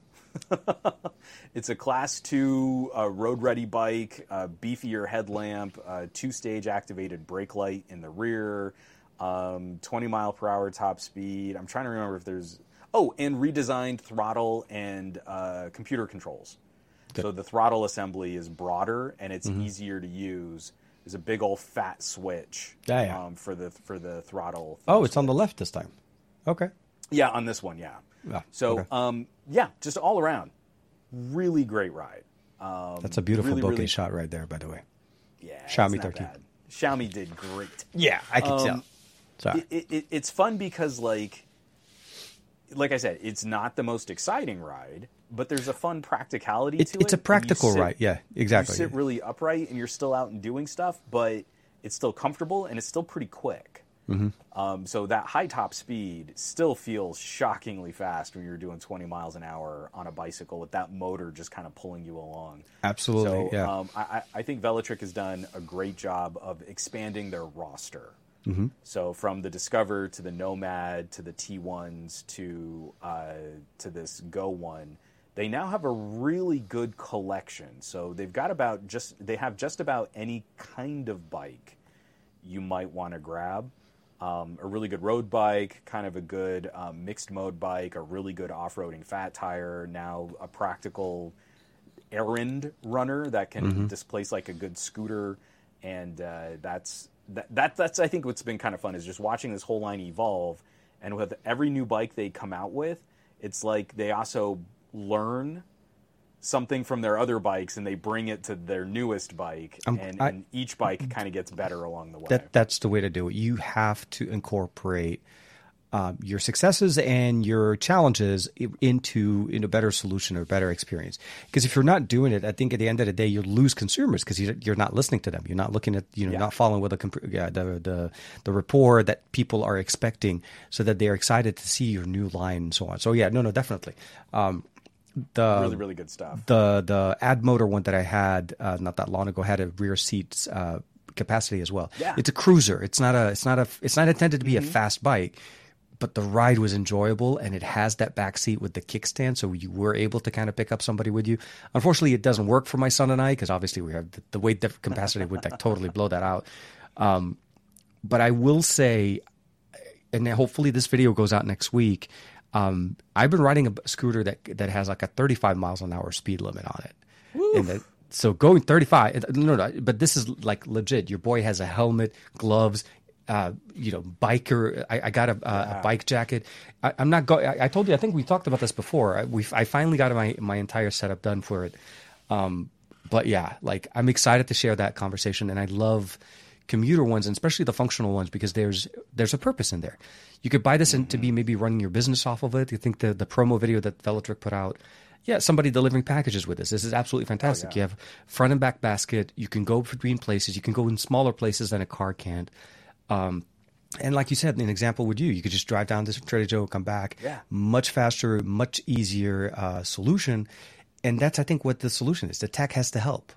it's a Class Two uh, road ready bike, uh, beefier headlamp, uh, two stage activated brake light in the rear, um, 20 mile per hour top speed. I'm trying to remember if there's oh, and redesigned throttle and uh, computer controls. So the throttle assembly is broader and it's easier to use. There's a big old fat switch Yeah, yeah. Um, for the for the throttle. Oh, it's on the left this time. Okay. Yeah, on this one, yeah. Yeah, So, okay. um, yeah, just all around, really great ride. Um, That's a beautiful really, bokeh really- shot right there, by the way. Yeah, Xiaomi it's not 13. bad. Xiaomi did great. Yeah, I can Um, Sorry. It, it, it's fun because, like, like I said, it's not the most exciting ride, but there's a fun practicality It- to it. it's a practical sit- ride. Yeah, exactly. You sit really upright and you're still out and doing stuff, but it's still comfortable and it's still pretty quick. Mm-hmm. Um, so that high top speed still feels shockingly fast when you're doing 20 miles an hour on a bicycle with that motor just kind of pulling you along. Absolutely, So yeah. um, I, I think Velotric has done a great job of expanding their roster. Mm-hmm. So from the Discover to the Nomad to the T1s to uh, to this Go one, they now have a really good collection. So they've got about just they have just about any kind of bike you might want to grab. Um, a really good road bike, kind of a good um, mixed mode bike, a really good off roading fat tire, now a practical errand runner that can displace like a good scooter, and uh, that's that, that that's I think what's been kind of fun is just watching this whole line evolve, and with every new bike they come out with, it's like they also learn something from their other bikes and they bring it to their newest bike, Um, and, I- and each bike kind of gets better along the way. that that's the way to do it. You have to incorporate um, your successes and your challenges into in a better solution or better experience. Because if you're not doing it, I think at the end of the day you lose consumers because you, you're not listening to them. You're not looking at you know Yeah. not following with the, comp- yeah, the the the rapport that people are expecting, so that they're excited to see your new line and so on. So yeah, no, no, definitely. Um, the really, really good stuff. the the Addmotor one that I had uh, not that long ago had a rear seat uh, capacity as well. Yeah. It's a cruiser. It's not a it's not a it's not intended to be Mm-hmm. a fast bike, but the ride was enjoyable and it has that back seat with the kickstand, so you were able to kind of pick up somebody with you. Unfortunately, it doesn't work for my son and I because obviously we have the, the weight capacity would like totally blow that out. Um, but I will say and hopefully this video goes out next week. Um, I've been riding a scooter that that has like a 35 miles an hour speed limit on it, and that, so going 35. No, no, but this is like legit. Your boy has a helmet, gloves. Uh, you know, biker. I, I got a, a, a bike jacket. I, I'm not going. I told you. I think we talked about this before. I, we I finally got my my entire setup done for it. Um, but yeah, like I'm excited to share that conversation, and I love commuter ones, and especially the functional ones, because there's there's a purpose in there. You could buy this in, to be maybe running your business off of it. You think the the promo video that Velotric put out, yeah, somebody delivering packages with this. This is absolutely fantastic. You have front and back basket. You can go between places. You can go in smaller places than a car can. Um, and like you said, an example with you, you could just drive down to Trader Joe, come back. Yeah. Much faster, much easier uh, solution. And that's, I think, what the solution is. The tech has to help.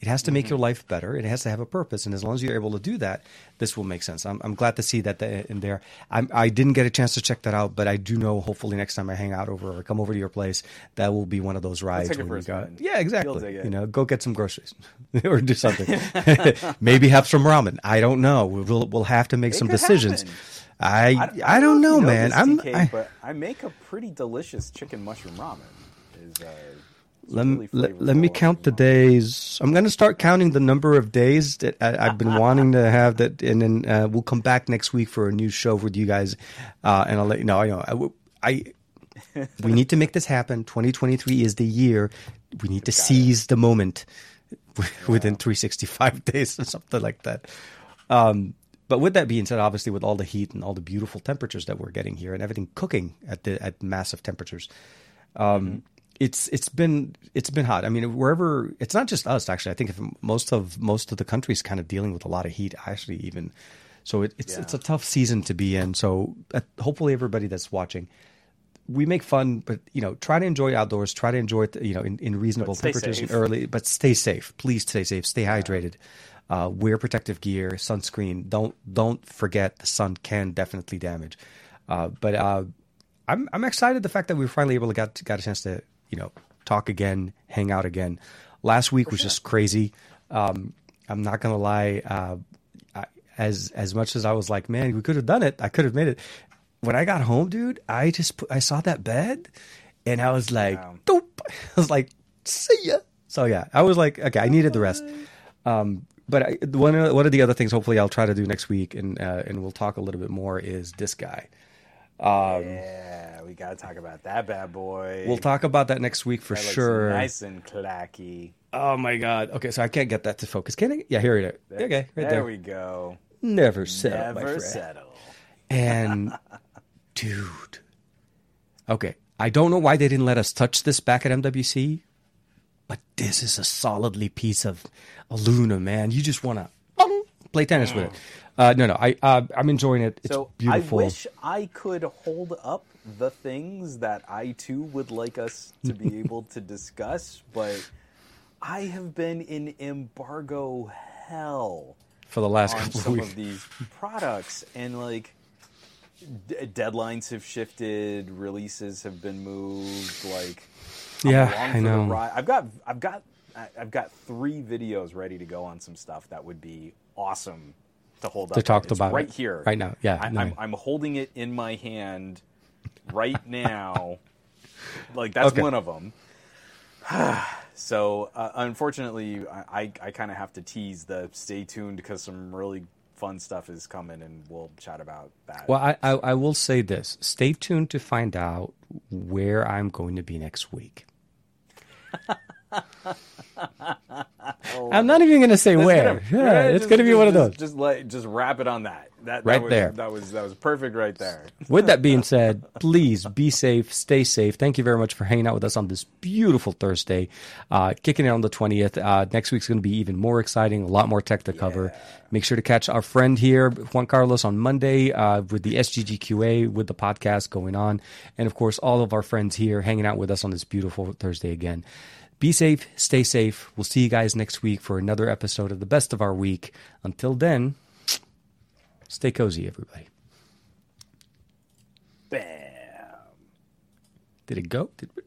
It has to make your life better. It has to have a purpose. And as long as you're able to do that, this will make sense. I'm, I'm glad to see that the, in there. I'm, I didn't get a chance to check that out, but I do know hopefully next time I hang out over or come over to your place, that will be one of those rides. when you a go, spin. yeah, exactly. You know, go get some groceries or do something. Maybe have some ramen. I don't know. We'll, we'll have to make some decisions. happen. I, I, don't if know, you man. this, I'm, I, but I make a pretty delicious chicken mushroom ramen. Is uh, let, really let, let me count the days. I'm going to start counting the number of days that I, I've been wanting to have that, and then uh, we'll come back next week for a new show with you guys, uh, and I'll let you know. I know I, I we need to make this happen. 2023 is the year. We need to seize the moment within 365 days or something like that. Um, but with that being said, obviously with all the heat and all the beautiful temperatures that we're getting here and everything cooking at the at massive temperatures, um, it's it's been it's been hot. I mean, wherever it's not just us actually. I think if most of most of the country's kind of dealing with a lot of heat. Actually, even so, it, it's Yeah. it's a tough season to be in. So uh, hopefully, everybody that's watching, we make fun, but you know, try to enjoy outdoors. Try to enjoy it, you know, in, in reasonable temperatures safe. early. But stay safe, please. Stay safe. Stay hydrated. Uh, wear protective gear, sunscreen. Don't don't forget the sun can definitely damage. Uh, but uh, I'm I'm excited the fact that we were finally able to got got a chance to you know talk again, hang out again. Last week was just crazy. Um, I'm not gonna lie. Uh, I, as as much as I was like, man, we could have done it. I could have made it. When I got home, dude, I just put, I saw that bed, and I was like, Wow. doop. I was like, see ya. So yeah, I was like, okay, I needed the rest. Um, but I, one of one of the other things, hopefully, I'll try to do next week, and uh, and we'll talk a little bit more. Is this guy? yeah, we got to talk about that bad boy. We'll talk about that next week for That sure. Nice and clacky. Oh my god. Okay, so I can't get that to focus. Can I? Yeah, here it is. Okay, right there, there. we go. Never settle, my Never friend. settle. And dude, okay, I don't know why they didn't let us touch this back at MWC, but this is a solidly piece of a Luna, man. You just want to play tennis with it. Uh, no, no, I uh, I'm enjoying it. It's so beautiful. I wish I could hold up the things that I too would like us to be able to discuss, but I have been in embargo hell for the last on couple of weeks. of these products, and like d- deadlines have shifted, releases have been moved. Like, I'm Yeah, I know. I've got, I've got, I've got three videos ready to go on some stuff that would be awesome to hold To up. talk It's about right it. here, Right now. Yeah, I, no. I'm, I'm holding it in my hand right now. like that's Okay. one of them. So uh, unfortunately, I, I, I kind of have to tease the stay tuned because some really fun stuff is coming, and we'll chat about that. Well, I, I I will say this: stay tuned to find out where I'm going to be next week. I'm not even going to say where. gonna- yeah, yeah, it's going to be one of those. Just let just wrap it on that. That, that Right was, there. That was that was perfect right there. With that being said, please be safe, stay safe. Thank you very much for hanging out with us on this beautiful Thursday. Uh, kicking it on the 20th. Uh, next week's going to be even more exciting, a lot more tech to cover. Make sure to catch our friend here, Juan Carlos, on Monday uh, with the SGGQA, with the podcast going on. And of course, all of our friends here hanging out with us on this beautiful Thursday again. Be safe, stay safe. We'll see you guys next week for another episode of the best of our week. Until then, stay cozy, everybody. Bam. Did it go? Did we?